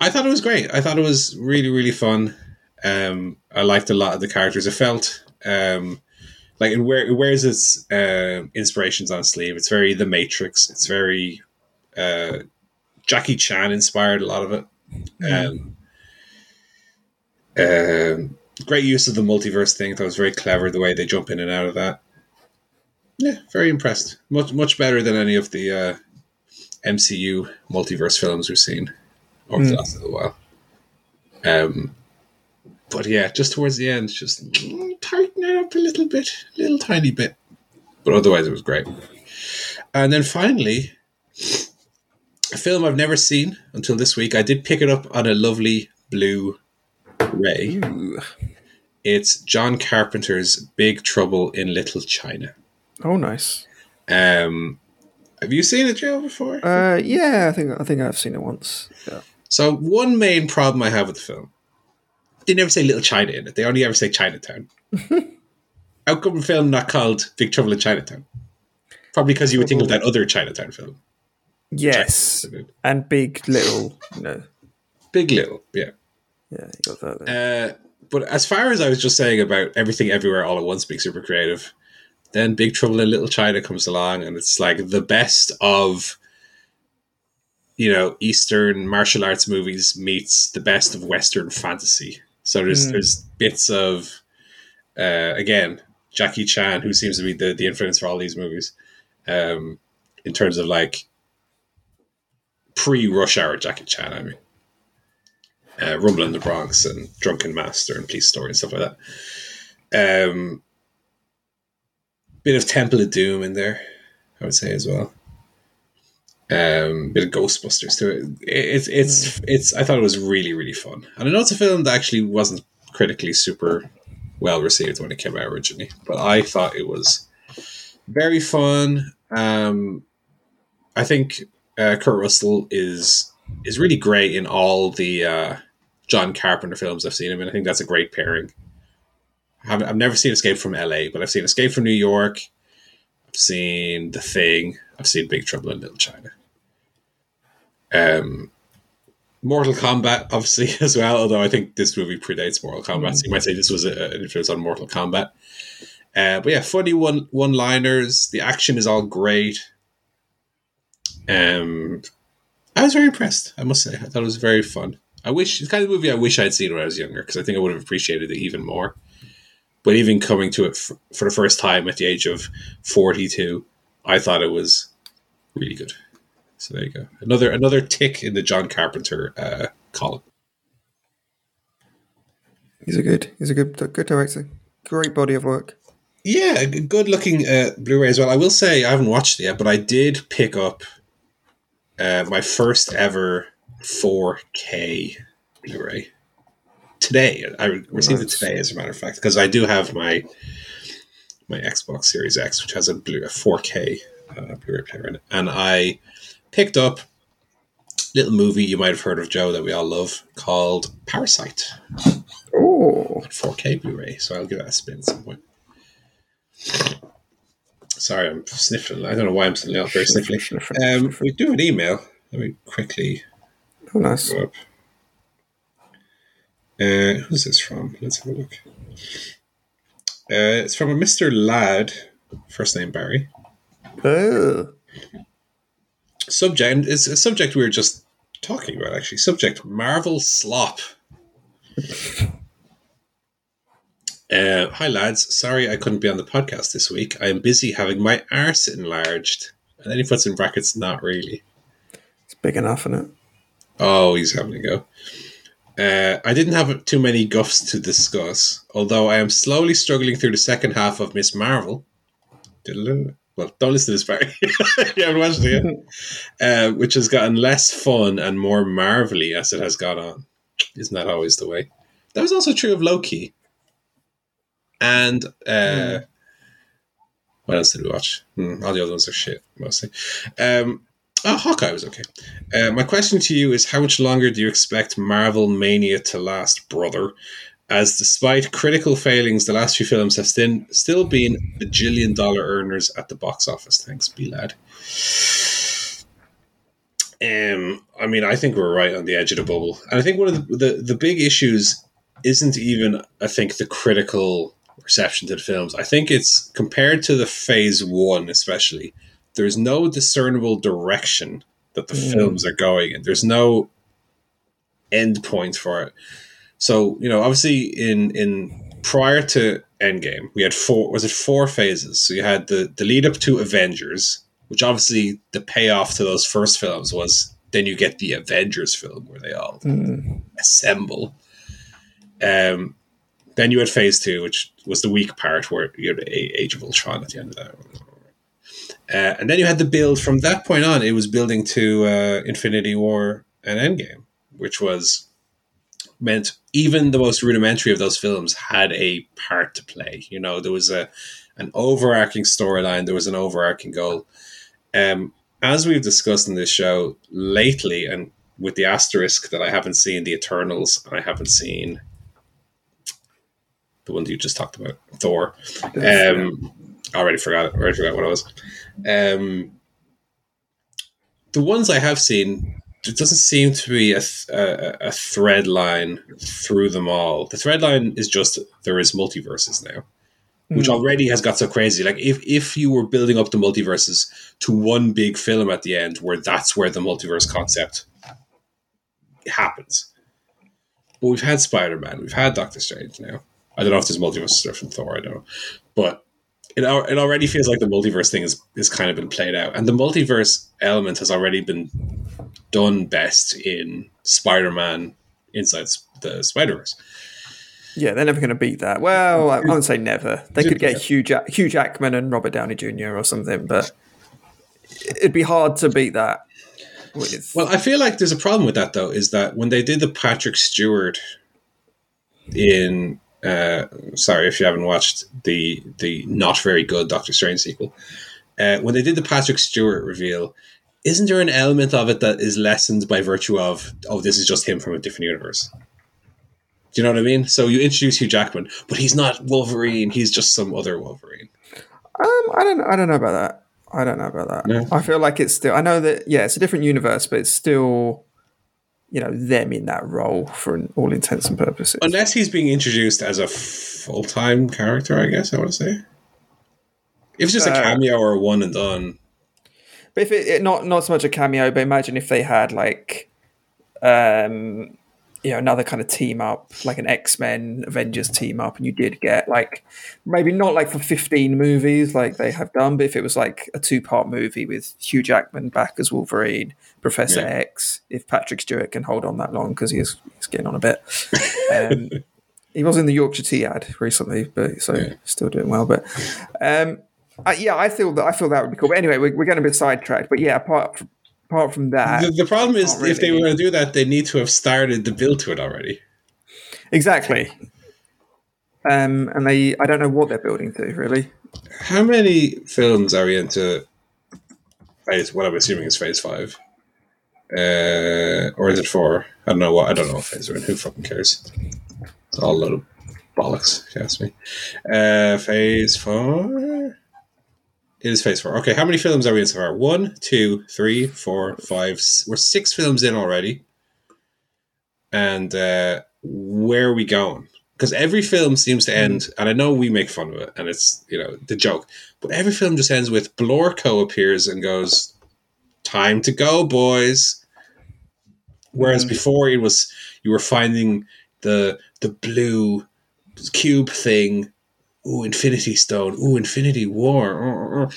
I thought it was great. I thought it was really, really fun. Um, I liked a lot of the characters. It felt um, like it, wear, it wears its uh, inspirations on sleeve. It's very The Matrix. It's very uh, Jackie Chan inspired a lot of it. Um, um, great use of the multiverse thing. That was very clever the way they jump in and out of that. Yeah, very impressed. Much much better than any of the uh, MCU multiverse films we've seen over the Mm. last little while. Um, but yeah, just towards the end, just mm, tighten it up a little bit, little tiny bit. But otherwise, it was great. And then finally, a film I've never seen until this week. I did pick it up on a lovely blue ray. Ooh. It's John Carpenter's Big Trouble in Little China. Oh, nice. Um, have you seen it, Joe, before? Uh, yeah, I think I think I've seen it once. Yeah. So one main problem I have with the film, they never say Little China in it. They only ever say Chinatown. How come a film not called Big Trouble in Chinatown? Probably because you would think of that other Chinatown film. Yes, and big little. You know, Big Little, yeah. yeah, you got that. There. Uh, but as far as I was just saying about everything everywhere all at once being super creative, then Big Trouble in Little China comes along and it's like the best of you know Eastern martial arts movies meets the best of Western fantasy. So there's Mm. there's bits of uh, again Jackie Chan, who seems to be the, the influence for all these movies, um, in terms of like pre Rush Hour Jackie Chan. I mean uh, Rumble in the Bronx and Drunken Master and Police Story and stuff like that. Um, bit of Temple of Doom in there, I would say as well. Um, bit of Ghostbusters to it. It's it's it's. I thought it was really really fun, and I know it's a film that actually wasn't critically super well received when it came out originally, but I thought it was very fun. Um, I think uh, Kurt Russell is is really great in all the uh, John Carpenter films I've seen him in. I think that's a great pairing. I've, I've never seen Escape from LA, but I've seen Escape from New York. I've seen The Thing. I've seen Big Trouble in Little China. Um, Mortal Kombat, obviously, as well. Although I think this movie predates Mortal Kombat, so you might say this was a, an influence on Mortal Kombat. Uh, but yeah, funny one one liners. The action is all great. Um, I was very impressed. I must say, I thought it was very fun. I wish it's kind of movie I wish I'd seen when I was younger because I think I would have appreciated it even more. But even coming to it f- for the first time at the age of forty-two, I thought it was really good. So there you go. Another another tick in the John Carpenter uh, column. He's a good. He's a good good director. Great body of work. Yeah, good looking uh, Blu-ray as well. I will say I haven't watched it yet, but I did pick up uh, my first ever 4K Blu-ray today. I received Nice. it today, as a matter of fact, because I do have my my Xbox Series X, which has a, Blu- a 4K uh, Blu-ray player in it, and I picked up a little movie you might have heard of, Joe, that we all love, called Parasite Oh, 4K Blu-ray. So I'll give that a spin at some point. Sorry, I'm sniffling. I don't know why I'm suddenly out very sniffly. Um, we do an email. Let me quickly oh nice. up. Uh, who's this from? Let's have a look. Uh, it's from a Mr. Ladd, first name Barry. Oh, Subject, and it's a subject we were just talking about, actually. Subject Marvel Slop. Uh, hi, lads. Sorry I couldn't be on the podcast this week. I am busy having my arse enlarged. And then he puts in brackets, not really. it's big enough, isn't it? Oh, he's having a go. Uh, I didn't have too many guffs to discuss, although I am slowly struggling through the second half of Miss Marvel. Well, don't listen to this, Barry. you haven't watched it yet. Uh, which has gotten less fun and more marvelly as it has gone on. Isn't that always the way? That was also true of Loki. And uh, what else did we watch? Hmm, all the other ones are shit, mostly. Um, oh, Hawkeye was okay. Uh, my question to you is how much longer do you expect Marvel Mania to last, brother? As despite critical failings, the last few films have still, still been bajillion dollar earners at the box office. Thanks, B lad. Um, I mean, I think we're right on the edge of the bubble, and I think one of the, the the big issues isn't even, I think, the critical reception to the films. I think it's compared to the Phase One, especially. There's no discernible direction that the Mm. films are going in. There's no end point for it. So you know, obviously, in in prior to Endgame, we had four. Was it four phases? So you had the the lead up to Avengers, which obviously the payoff to those first films was then you get the Avengers film where they all Mm. assemble. Um, then you had Phase Two, which was the weak part where you had Age of Ultron at the end of that. Uh, and then you had the build from that point on. It was building to uh, Infinity War and Endgame, which was meant even the most rudimentary of those films had a part to play. You know, there was a an overarching storyline, there was an overarching goal. Um, as we've discussed in this show lately, and with the asterisk that I haven't seen the Eternals, and I haven't seen the one that you just talked about, Thor. Um, I already forgot it. I already forgot what it was. Um, the ones I have seen, there doesn't seem to be a, th- a, a thread line through them all. The thread line is just there is multiverses now, which Mm. already has got so crazy. Like if if you were building up the multiverses to one big film at the end, where that's where the multiverse concept happens. But we've had Spider Man, we've had Doctor Strange now. I don't know if there's multiverse stuff from Thor. I don't know, but it it already feels like the multiverse thing is is kind of been played out, and the multiverse element has already been done best in Spider Man inside the Spider Verse. Yeah, they're never going to beat that. Well, I, wouldn't say never. They could get. Hugh, Jack, Hugh Jackman and Robert Downey Jr. or something, but it'd be hard to beat that. with. Well, I feel like there's a problem with that though. Is that when they did the Patrick Stewart in uh, sorry if you haven't watched the the not very good Doctor Strange sequel, uh, when they did the Patrick Stewart reveal, isn't there an element of it that is lessened by virtue of oh this is just him from a different universe? Do you know what I mean? So you introduce Hugh Jackman, but he's not Wolverine. He's just some other Wolverine. Um, I don't. I don't know about that. I don't know about that. No? I feel like it's still. I know that. Yeah, it's a different universe, but it's still, you know, them in that role for an, all intents and purposes. Unless he's being introduced as a full time character, I guess I want to say. If it's just a Uh, cameo or a one and done, But if it, it not not so much a cameo, but imagine if they had like, um, you know, another kind of team up, like an X Men Avengers team up, and you did get like maybe not like for fifteen movies like they have done, but if it was like a two part movie with Hugh Jackman back as Wolverine, Professor Yeah. X, if Patrick Stewart can hold on that long because he's he's getting on a bit. Um, he was in the Yorkshire Tea ad recently, but so Yeah. still doing well. But um, I, yeah, I feel that I feel that would be cool. But anyway, we're, we're getting a bit sidetracked. But yeah, apart from, apart from that, the, the problem is not if they were going to do that, they need to have started the build to it already. exactly. Um, and they, I don't know what they're building to really. How many films are we into? Phase, what I'm assuming is Phase Five, uh, or is it four? I don't know what. I don't know what phase we're in. Who fucking cares? It's all a load of bollocks. If you ask me. Uh, phase four. It is Phase Four. Okay, how many films are we in so far? One, two, three, four, five. We're six films in already. And uh, where are we going? Because every film seems to end, and I know we make fun of it, and it's you know the joke, but every film just ends with Blorco appears and goes, "Time to go, boys." Whereas Mm. before it was you were finding the the blue cube thing, ooh Infinity Stone, ooh Infinity War. uh, uh, uh.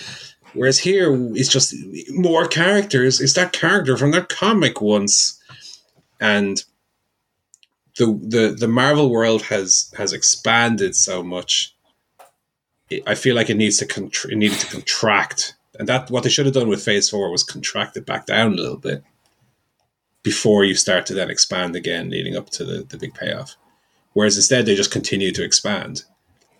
Whereas here it's just more characters. It's that character from that comic once, and the the the Marvel world has has expanded so much. I feel like it needs to contr- it needed to contract, and that what they should have done with Phase Four was contract it back down a little bit before you start to then expand again, leading up to the the big payoff. Whereas instead they just continue to expand,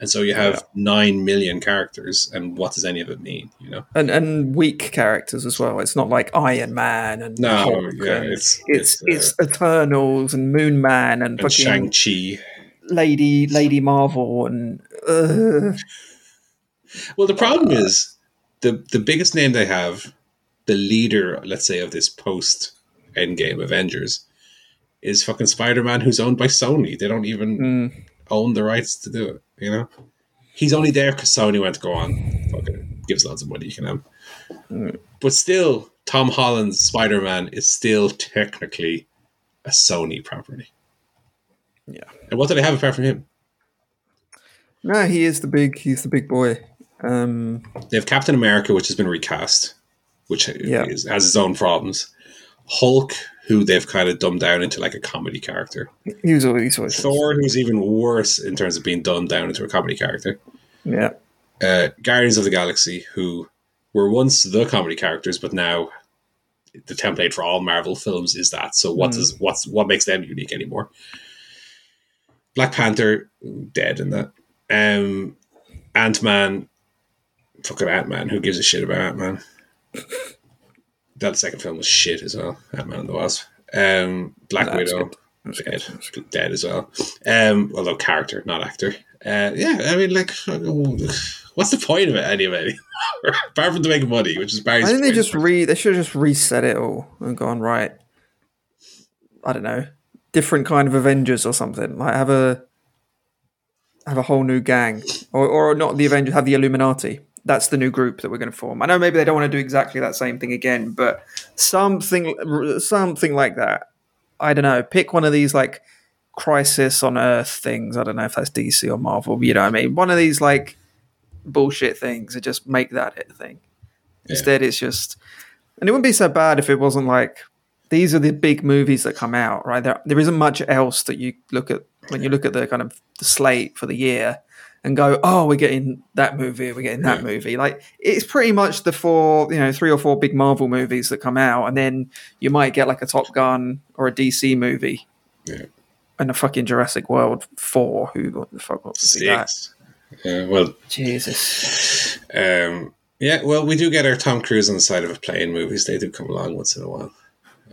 and so you have nine million characters, and what does any of it mean? You know? And and weak characters as well. It's not like Iron Man and No, Hulk yeah, and it's it's it's, it's, uh, Eternals and Moon Man and, and Shang Chi. Lady Lady Marvel and uh, Well, the problem is the the biggest name they have, the leader, let's say, of this post Endgame Avengers, is fucking Spider Man, who's owned by Sony. They don't even mm, own the rights to do it. You know, he's only there because Sony went to go on. Fucking gives lots of money. You can have, Mm. but still, Tom Holland's Spider Man is still technically a Sony property. Yeah. And what do they have apart from him? no, he is the big he's the big boy. Um, They have Captain America, which has been recast, which Yeah. is, has its own problems. Hulk, who they've kind of dumbed down into like a comedy character. he was always always Thor, who's even worse in terms of being dumbed down into a comedy character. Yeah, Uh, Guardians of the Galaxy, who were once the comedy characters, but now the template for all Marvel films is that. So what Mm. does what's what makes them unique anymore? Black Panther, dead in that. Um, Ant Man, fucking Ant Man. Who gives a shit about Ant Man? that second film was shit as well. Ant Man and the Wasp. Um, Black No, Widow, good. That's dead, good. dead as well. Um, although character, not actor. Uh, yeah, I mean, like, what's the point of it anyway? Apart from to make money, which is Barry's. I think they just re they should have just reset it all and gone right. I don't know, different kind of Avengers or something. Like have a have a whole new gang, or or not the Avengers, have the Illuminati. That's the new group that we're going to form. I know maybe they don't want to do exactly that same thing again, but something something like that. I don't know. Pick one of these like Crisis on Earth things. I don't know if that's DC or Marvel. You know what I mean? One of these like bullshit things and just make that it a thing. Instead, it's just, and it wouldn't be so bad if it wasn't like these are the big movies that come out, right? There, there isn't much else that you look at when you look at the kind of the slate for the year, and go, oh, we're getting that movie, we're getting that Yeah. movie. Like it's pretty much the four, you know, three or four big Marvel movies that come out, and then you might get like a Top Gun or a DC movie. Yeah. And a fucking Jurassic World four. Who the fuck wants to see that? Yeah, well, Jesus. um, yeah, well, we do get our Tom Cruise on the side of a plane movies. They do come along once in a while.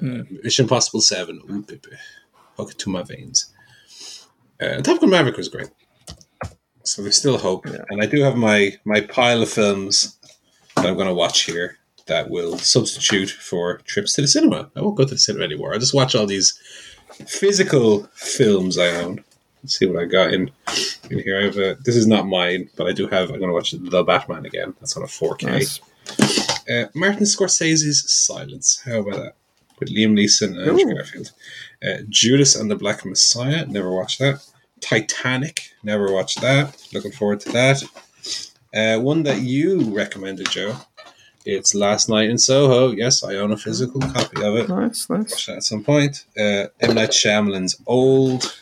Uh, Mission Impossible 7. Ooh, baby. Hook it to my veins. Uh, Top Gun Maverick was great. So there's still hope. Yeah. And I do have my, my pile of films that I'm going to watch here that will substitute for trips to the cinema. I won't go to the cinema anymore. I'll just watch all these physical films I own. Let's see what I got in, in here. I have a, this is not mine, but I do have. I'm going to watch The Batman again. That's on a 4K. Nice. Uh, Martin Scorsese's Silence. How about that? With Liam Neeson and Andrew Garfield. Uh, Judas and the Black Messiah. Never watched that. Titanic. Never watched that. Looking forward to that. Uh, one that you recommended, Joe. It's Last Night in Soho. Yes, I own a physical copy of it. Nice, nice. Watch that at some point. Uh, M. Night Shyamalan's Old.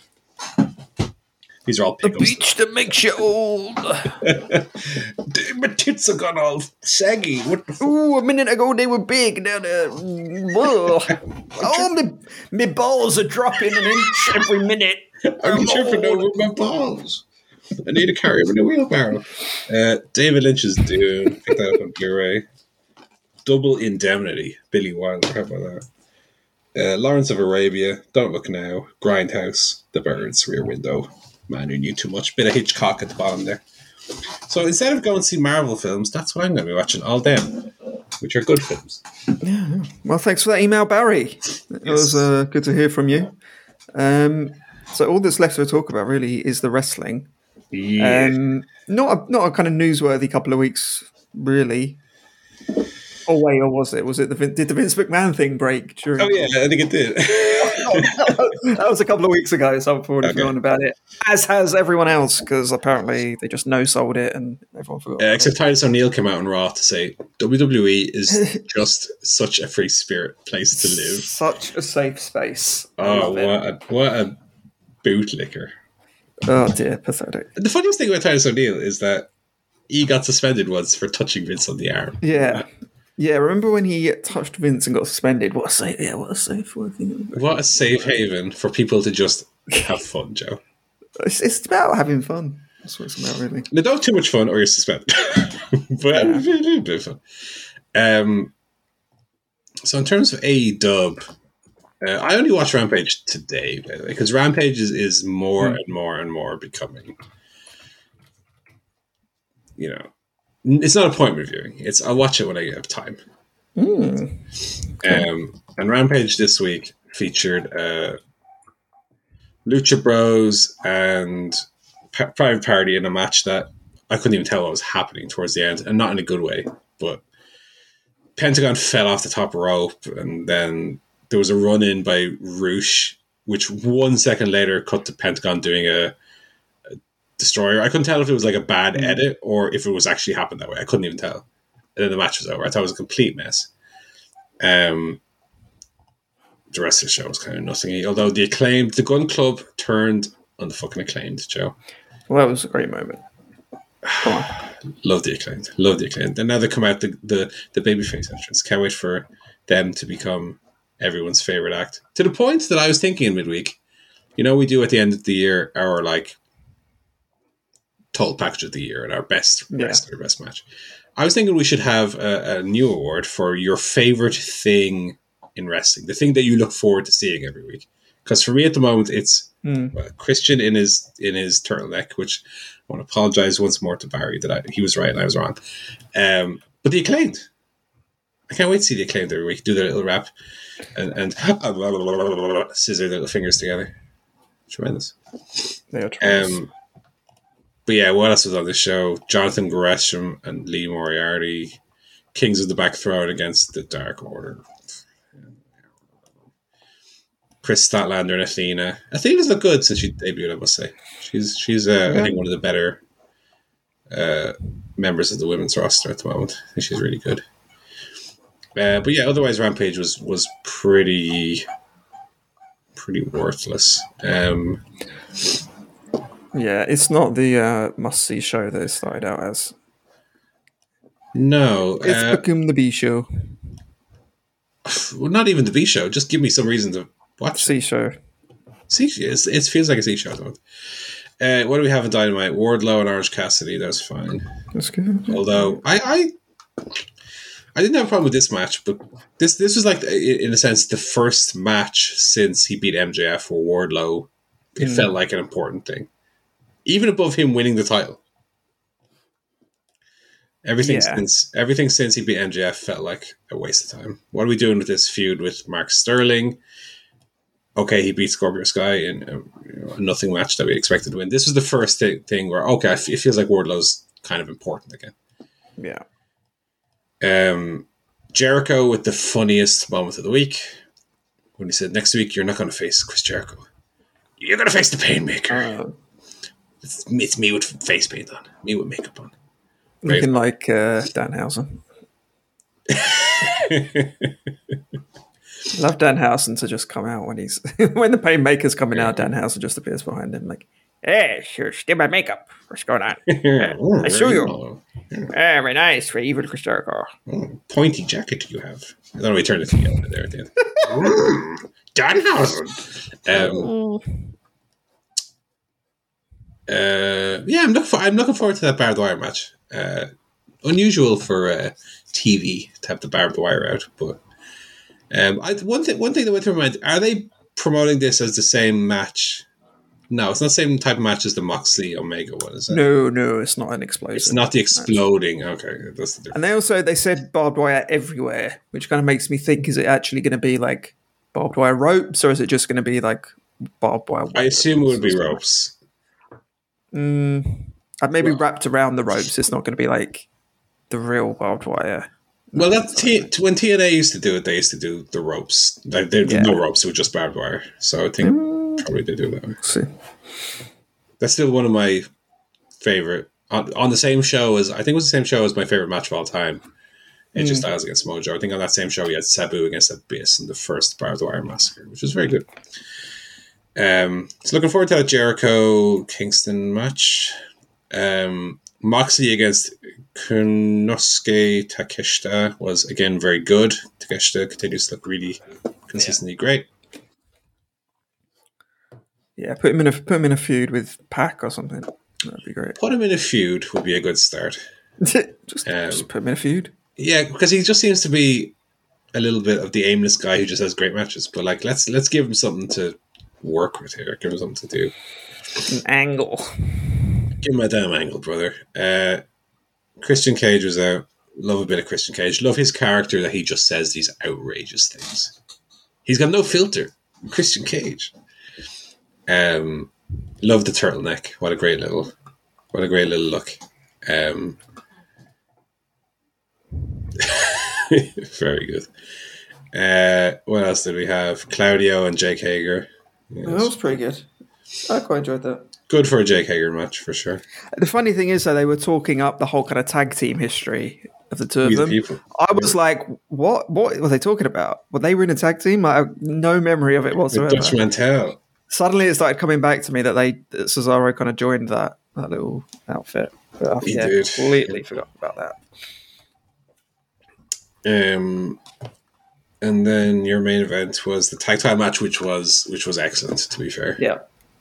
These are all The pickups. beach that makes you old. My tits have gone all saggy. What the fuck? Ooh, a minute ago they were big. Now they're. Whoa. Oh, my, my balls are dropping an inch every minute. I'm tripping over my balls. I need to carry him in a wheelbarrow. Uh, David Lynch's Dune. Pick that up on Blu-ray. Double Indemnity. Billy Wilder. How about that? Uh, Lawrence of Arabia. Don't Look Now. Grindhouse. The Birds. Rear Window. Man Who Knew Too Much. Bit of Hitchcock at the bottom there. So instead of going to see Marvel films, that's what I'm going to be watching. All them, which are good films. Yeah. Well, thanks for that email, Barry. It was uh, good to hear from you. Um, so all that's left to talk about really is the wrestling. Yeah. Um, not a, not a kind of newsworthy couple of weeks, really. Oh wait, or was it? Was it the did the Vince McMahon thing break during? oh yeah, I think it did. that was a couple of weeks ago, so I've already Okay. forgotten about it. As has everyone else, because apparently they just no sold it and everyone forgot. It. except Titus O'Neil came out on Raw to say WWE is just such a free spirit place to live. Such a safe space. Oh, what a, what a bootlicker. Oh dear, pathetic. The funniest thing about Titus O'Neil is that he got suspended once for touching Vince on the arm. Yeah. Yeah, remember when he touched Vince and got suspended? What a safe, yeah, what a safe working. What a safe haven for people to just have fun, Joe. It's, it's about having fun. That's what it's about, really. Now, don't have too much fun or you're suspended. but a little bit of fun. Um, so, in terms of AEW, uh, I only watched Rampage today, by the way, because Rampage is, is more and more and more becoming, you know, it's not appointment viewing. It's I watch it when I have time. Mm. Um, and Rampage this week featured uh, Lucha Bros and Private Party in a match that I couldn't even tell what was happening towards the end, and not in a good way. But Pentagon fell off the top rope, and then there was a run in by Rush, which one second later cut to Pentagon doing a, a destroyer. I couldn't tell if it was like a bad edit or if it was actually happened that way. I couldn't even tell. And then the match was over. I thought it was a complete mess. Um, the rest of the show was kind of nothing. Although the acclaimed, the Gunn Club turned on the fucking acclaimed, Joe. Well, that was a great moment. Love the acclaimed. Love the acclaimed. And now they come out the, the, the babyface entrance. Can't wait for them to become everyone's favorite act. To the point that I was thinking in midweek, you know, we do at the end of the year our like total package of the year and our best Yeah. wrestler, best match. I was thinking we should have a, a new award for your favorite thing in wrestling, the thing that you look forward to seeing every week. Because for me at the moment, it's Hmm. well, Christian in his in his turtleneck, which I want to apologize once more to Barry that I, he was right and I was wrong. Um, but the acclaimed, I can't wait to see the acclaimed every week. Do their little rap and and scissor their little fingers together. Tremendous. They are tremendous. Um, but yeah, what else was on this show? Jonathan Gresham and Lee Moriarty, Kings of the Black Throne against the Dark Order. Kris Statlander and Athena. Athena's look good since she debuted, I must say. She's she's uh, I think one of the better uh, members of the women's roster at the moment. I think she's really good. Uh, but yeah, otherwise Rampage was was pretty pretty worthless. Um, Yeah, it's not the uh, must see show that it started out as. No, It's uh, become the B show. well, not even the B show. Just give me some reason to watch. C show. C it's, it feels like a C show. Uh, what do we have in Dynamite? Wardlow and Orange Cassidy. That's fine. That's good. Although I, I, I didn't have a problem with this match, but this this was like in a sense the first match since he beat MJF or Wardlow. It Mm. felt like an important thing, even above him winning the title. Everything Yeah. since everything since he beat MJF felt like a waste of time. What are we doing with this feud with Mark Sterling? Okay, he beat Scorpio Sky in a, you know, a nothing match that we expected to win. This was the first thi- thing where okay, it feels like Wardlow's kind of important again. Yeah. Um, Jericho with the funniest moment of the week when he said, "Next week you're not going to face Chris Jericho. You're going to face the Painmaker. Uh, It's, it's me with face paint on, me with makeup on." Looking like uh, Danhausen. Love Danhausen to just come out when he's when the Painmaker's coming out. Danhausen just appears behind him, like, "Hey, sure, still my makeup. What's going on? I saw you. Very nice for evil Chris Jericho." Oh, pointy jacket you have. I don't. We turned it to yellow there at the end. Mm, Danhausen. Um, uh, yeah, I'm looking for. I'm looking forward to that barbed wire match. Uh, unusual for uh, TV to have the barbed wire out, but um, I, one thing. One thing that went through my mind: Are they promoting this as the same match? No, it's not the same type of match as the Moxley Omega one, is it? No, no, it's not an explosion. It's not the exploding. Okay, that's the difference. And they also they said barbed wire everywhere, which kind of makes me think: is it actually going to be like barbed wire ropes, or is it just going to be like barbed wire? I assume it would be ropes. Mm, maybe Well- wrapped around the ropes. It's not going to be like the real barbed wire. Well, that's T- when TNA used to do it. They used to do the ropes. Like they Yeah. no ropes; it was just barbed wire. So I think probably they do that. Let's see. That's still one of my favorite on, on the same show as I think it was the same show as my favorite match of all time. AJ Styles against Mojo. I think on that same show we had Sabu against Abyss in the first barbed wire massacre, which was very good. Um, so looking forward to that Jericho Kingston match. Um, Moxley against Konosuke Takeshita was again very good. Takeshita continues to look really consistently great. Yeah, put him in a put him in a feud with Pac or something. That'd be great. Put him in a feud would be a good start. just, Um, just put him in a feud. Yeah, because he just seems to be a little bit of the aimless guy who just has great matches. But like, let's let's give him something to work with here. Give him something to do. An angle. Give him a damn angle, brother. Uh, Christian Cage was out. Love a bit of Christian Cage. Love his character that he just says these outrageous things. He's got no filter. Christian Cage. Um, love the turtleneck. What a great little, what a great little look. Um, very good. Uh, what else did we have? Claudio and Jake Hager. Yes. That was pretty good. I quite enjoyed that. Good for a Jake Hager match for sure. The funny thing is, though, they were talking up the whole kind of tag team history of the two of We them. I was like, "What? What were they talking about? Were they were in a tag team? I have no memory of it With whatsoever." Dutch Mantell. Suddenly, it started coming back to me that they that Cesaro kind of joined that that little outfit. But I He yeah, did. completely forgot about that. Um, and then your main event was the tag time match, which was which was excellent. To be fair, Yeah,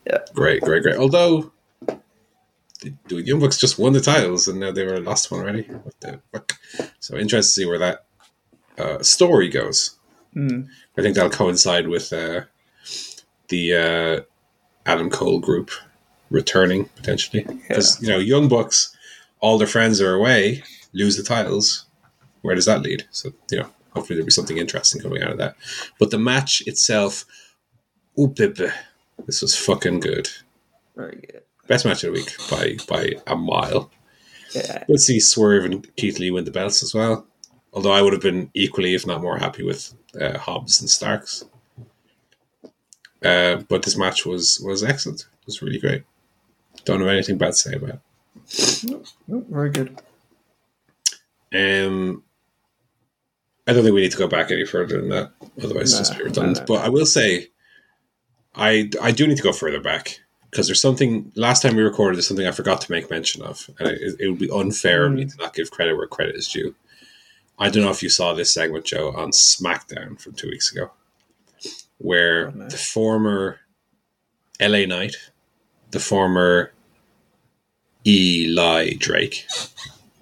yeah, great, great, great. Although the, the Young Bucks just won the titles, and now they were lost one already. What the fuck? So interested to see where that uh, story goes. Mm. I think that'll coincide with uh, the uh, Adam Cole group returning potentially, because you know Young Bucks, all their friends are away, lose the titles. Where does that lead? So you know, hopefully there'll be something interesting coming out of that. But the match itself, ooh, this was fucking good. very good. Best match of the week by by a mile. Yeah, We'll see Swerve and Keith Lee win the belts as well. Although I would have been equally, if not more, happy with uh, Hobbs and Starks. Uh, but this match was was excellent. It was really great. Don't have anything bad to say about it. Very good. Um, I don't think we need to go back any further than that. Otherwise, it's No, just be redundant. no, no. But I will say, I I do need to go further back because there's something last time we recorded. There's something I forgot to make mention of, and it, it would be unfair of me to not give credit where credit is due. I don't know if you saw this segment, Joe, on SmackDown from two weeks ago, where oh, no. the former LA Knight, the former Eli Drake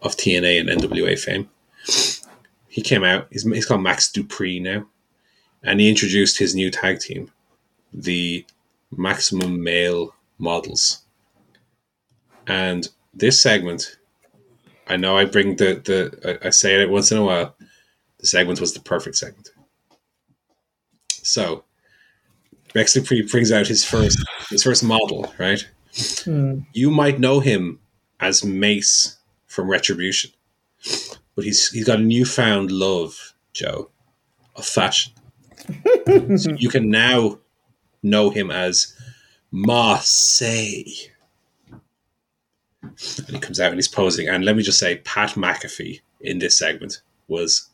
of TNA and NWA fame, he came out. He's, he's called Max Dupri now, and he introduced his new tag team, the Maximum Male Models. And this segment, I know I bring the the I say it once in a while. The segment was the perfect segment. So, Dupri brings out his first his first model, right? Hmm. You might know him as Mace from Retribution, but he's he's got a newfound love, Joe, of fashion. so you can now know him as Marseille. And he comes out and he's posing. And let me just say, Pat McAfee in this segment was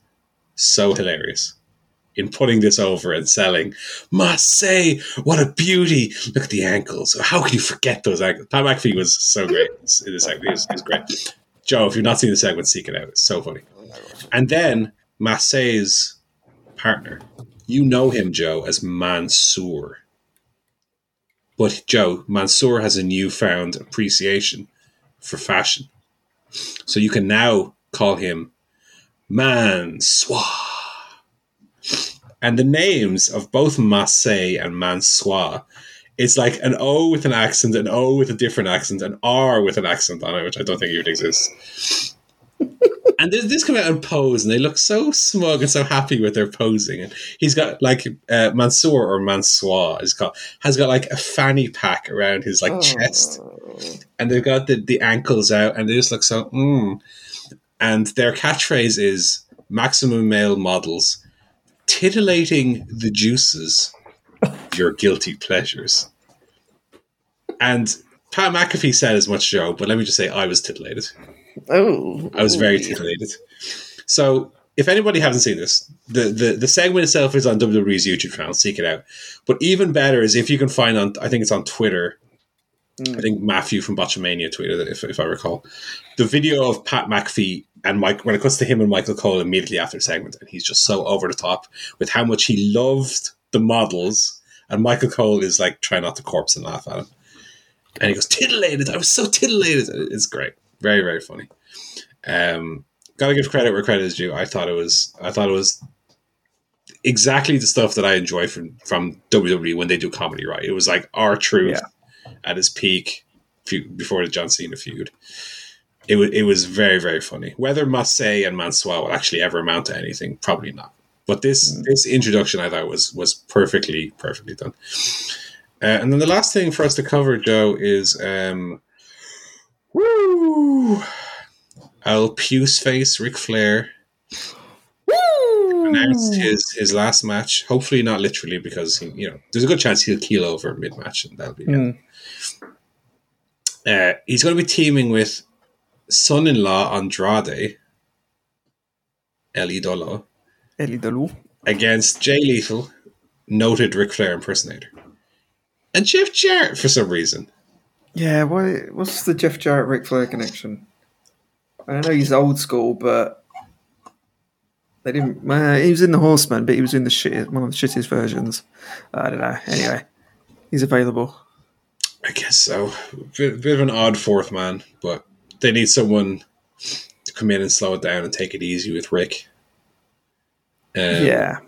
so hilarious in putting this over and selling Marseille. What a beauty! Look at the ankles. How can you forget those ankles? Pat McAfee was so great in this segment. He was, he was great. Joe, if you've not seen the segment, seek it out. It's so funny. And then Marseille's partner, you know him, Joe, as Mansoor. But Joe, Mansoor has a newfound appreciation for fashion. So you can now call him Mansoir. And the names of both Marseille and Mansoir, it's like an O with an accent, an O with a different accent, an R with an accent on it, which I don't think even exists. and this, this come out and pose, and they look so smug and so happy with their posing. And he's got like uh, Mansoor or Mansoir is called has got like a fanny pack around his like chest, and they've got the, the ankles out, and they just look so. Mm. And their catchphrase is "maximum male models." Titillating the juices of your guilty pleasures. And Pat McAfee said as much, Joe, but let me just say I was titillated. Oh, I was very oh. titillated. So if anybody hasn't seen this, the, the, the segment itself is on WWE's YouTube channel. Seek it out. But even better is if you can find on, I think it's on Twitter. Hmm. I think Matthew from Botchamania tweeted it, if, if I recall. The video of Pat McAfee and Mike, when it cuts to him and Michael Cole immediately after the segment, and he's just so over the top with how much he loved the models. And Michael Cole is like trying not to corpse and laugh at him. And he goes, titillated. I was so titillated. It's great. Very, very funny. Um, gotta give credit where credit is due. I thought it was I thought it was exactly the stuff that I enjoy from from WWE when they do comedy right. It was like R-Truth at his peak before the John Cena feud. It was it was very very funny. Whether Marseille and Mansoir will actually ever amount to anything, probably not. But this this introduction I thought was was perfectly perfectly done. Uh, and then the last thing for us to cover, Joe, is um, woo, El Puce face Ric Flair announced his his last match. Hopefully not literally because he, you know there's a good chance he'll keel over mid match and that'll be it. Uh, he's going to be teaming with son-in-law Andrade, El Idolo, El Idolo. against Jay Lethal, noted Ric Flair impersonator, and Jeff Jarrett for some reason. Yeah, why? What's the Jeff Jarrett Ric Flair connection? I know he's old school, but they didn't. Uh, he was in the Horsemen, but he was in the shit, one of the shittiest versions. I don't know. Anyway, he's available. I guess so. Bit, bit of an odd fourth man, but they need someone to come in and slow it down and take it easy with Rick. Um, yeah,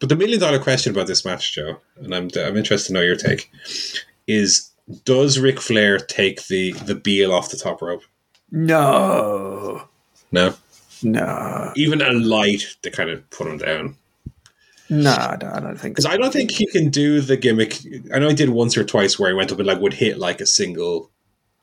But the million dollar question about this match, Joe, and I'm I'm interested to know your take, is does Ric Flair take the the Beal off the top rope? no, No, no, even a light to kind of put him down. no. I don't, I don't think Because. I don't think he can do the gimmick. I know he did once or twice where he went up and like would hit like a single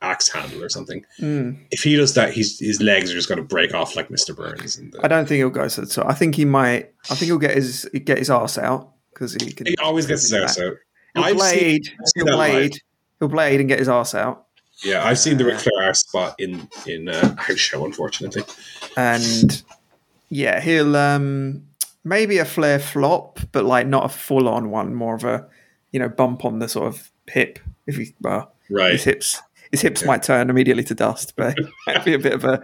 axe handle or something. Mm. If he does that, he's, his legs are just going to break off like Mister Burns. And uh, I don't think he'll go the top. I think he might. I think he'll get his get his ass out because he can. he always gets his ass out. He'll I've blade. Seen he'll live. blade. He'll blade and get his ass out. Yeah, I've seen the Ric Flair ass spot in in uh, house show. Unfortunately, and yeah, he'll um maybe a Flair flop, but like not a full on one, more of a you know bump on the sort of hip. If he well, Right. his hips his hips might turn immediately to dust, but it'd be a bit of a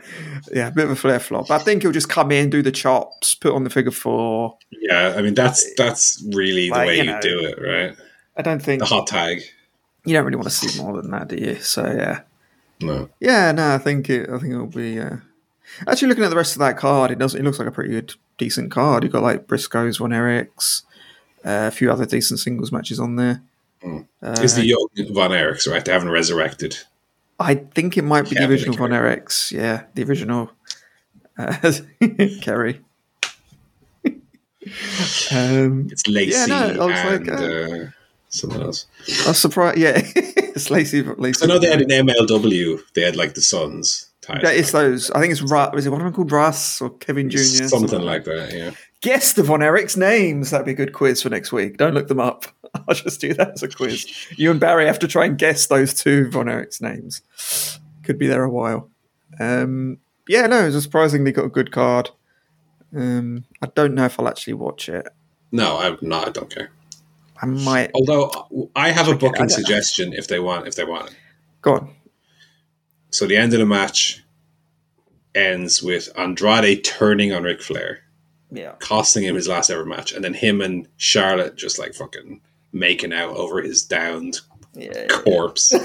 yeah, a bit of a Flair flop. I think he'll just come in, do the chops, put on the figure four. Yeah, I mean that's that's really the way you you, do it, right? I don't think The hot tag. you don't really want to see more than that, do you? So yeah, No. yeah, no, I think it. I think it'll be. Uh, actually, looking at the rest of that card, it does. It looks like a pretty good, decent card. You've got like Briscoes, Von Erichs, uh, a few other decent singles matches on there. Mm. Uh, Is the young Von Erichs, right? They haven't resurrected. I think it might be the original Von Erichs. Yeah, the original uh, Kerry. um, It's Lacey Yeah, no, I was and like, uh, uh, someone else. I was surprised. Yeah, it's Lacey. Lacey I know they had an MLW. They had like the Sons. Yeah, it's those. I think it's Russ. Is it one of them called Russ or Kevin Jr.? Something like that, yeah. Guess the Von Erichs names. That'd be a good quiz for next week. Don't look them up. I'll just do that as a quiz. You and Barry have to try and guess those two Von Erichs names. Could be there a while. Um, yeah, no, it's surprisingly got a good card. Um, I don't know if I'll actually watch it. No, I'm not. I don't care. I might. Although I have a Check it, I booking don't know. suggestion if they want. If they want it. Go on. So the end of the match ends with Andrade turning on Ric Flair, Yeah. costing him his last ever match, and then him and Charlotte just like fucking making out over his downed Yeah. corpse.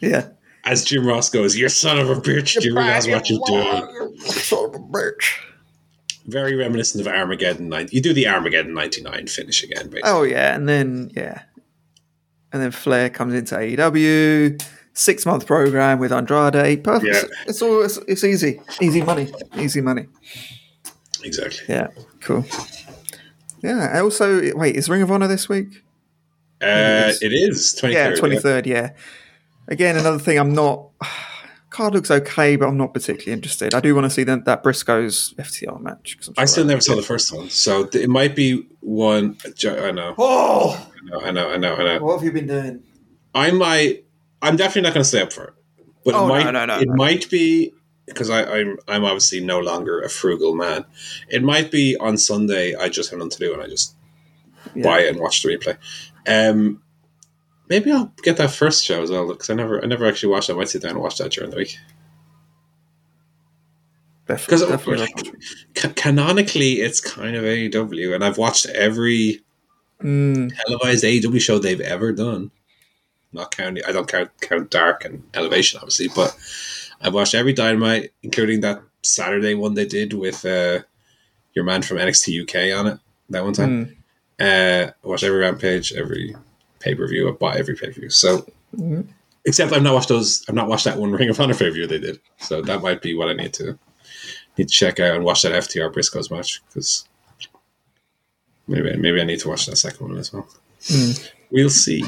Yeah. As Jim Ross goes, "You son of a bitch! Do you realize what you're doing?" Son of a bitch. Very reminiscent of Armageddon. 9. You do the Armageddon '99 finish again, basically. Oh yeah, and then yeah, and then Flair comes into AEW, six month program with Andrade. Perfect. Yeah. It's all it's, it's easy, easy money, easy money. Exactly. Yeah, cool. Yeah. I Also, wait, is Ring of Honor this week? Uh, is. it is 23rd. Yeah, twenty third. Yeah. Again, another thing. I'm not. Card looks okay, but I'm not particularly interested. I do want to see that, that Briscoe's FTR match. I'm I still that- never saw the first one, so th- it might be one. I know, Oh, I know, I know, I know, I know. what have you been doing? I might. I'm definitely not going to stay up for it, but Oh, it no, might. no, no, it no. might be because I, I'm. I'm obviously no longer a frugal man. It might be on Sunday. I just have nothing to do, and I just Yeah. buy it and watch the replay. Um, maybe I'll get that first show as well because I never. I never actually watched. I might sit down and watch that during the week. Because definitely. ca- canonically, it's kind of AEW, and I've watched every Mm, televised AEW show they've ever done. Not counting, I don't count count Dark and Elevation, obviously, but I've watched every Dynamite, including that Saturday one they did with uh, your man from NXT UK on it that one time. mm. Uh, I watched every Rampage, every pay per view, I bought every pay per view. So, Mhm. except I've not watched those. I've not watched that one Ring of Honor pay per view they did. So that might be what I need to need to check out and watch that FTR Briscoes match because maybe maybe I need to watch that second one as well. Mm. We'll see.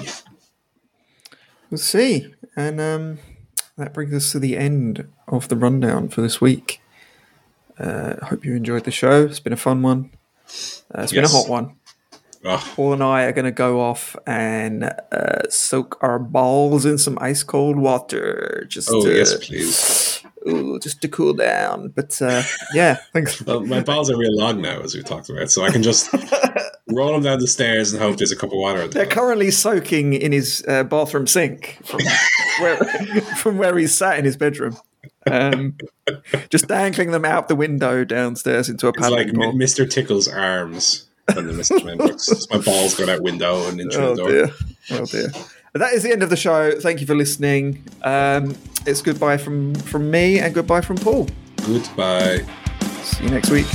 We'll see. And um, that brings us to the end of the rundown for this week. Uh, I hope you enjoyed the show. It's been a fun one. Uh, it's been a hot one. Oh, Paul and I are going to go off and uh, soak our balls in some ice cold water. Just oh to, yes, please. Ooh, just to cool down. But uh, yeah, thanks. Well, my balls are real long now, as we talked about, so I can just roll them down the stairs and hope there's a cup of water. They're currently soaking in his uh, bathroom sink from where from where he's sat in his bedroom. Um, just dangling them out the window downstairs into a It's like Mr. Tickle's arms the Mr. Men books. My balls going out window and into Oh the door. dear. Oh dear. That is the end of the show. Thank you for listening. Um, it's goodbye from from me and goodbye from Paul. Goodbye. See you next week.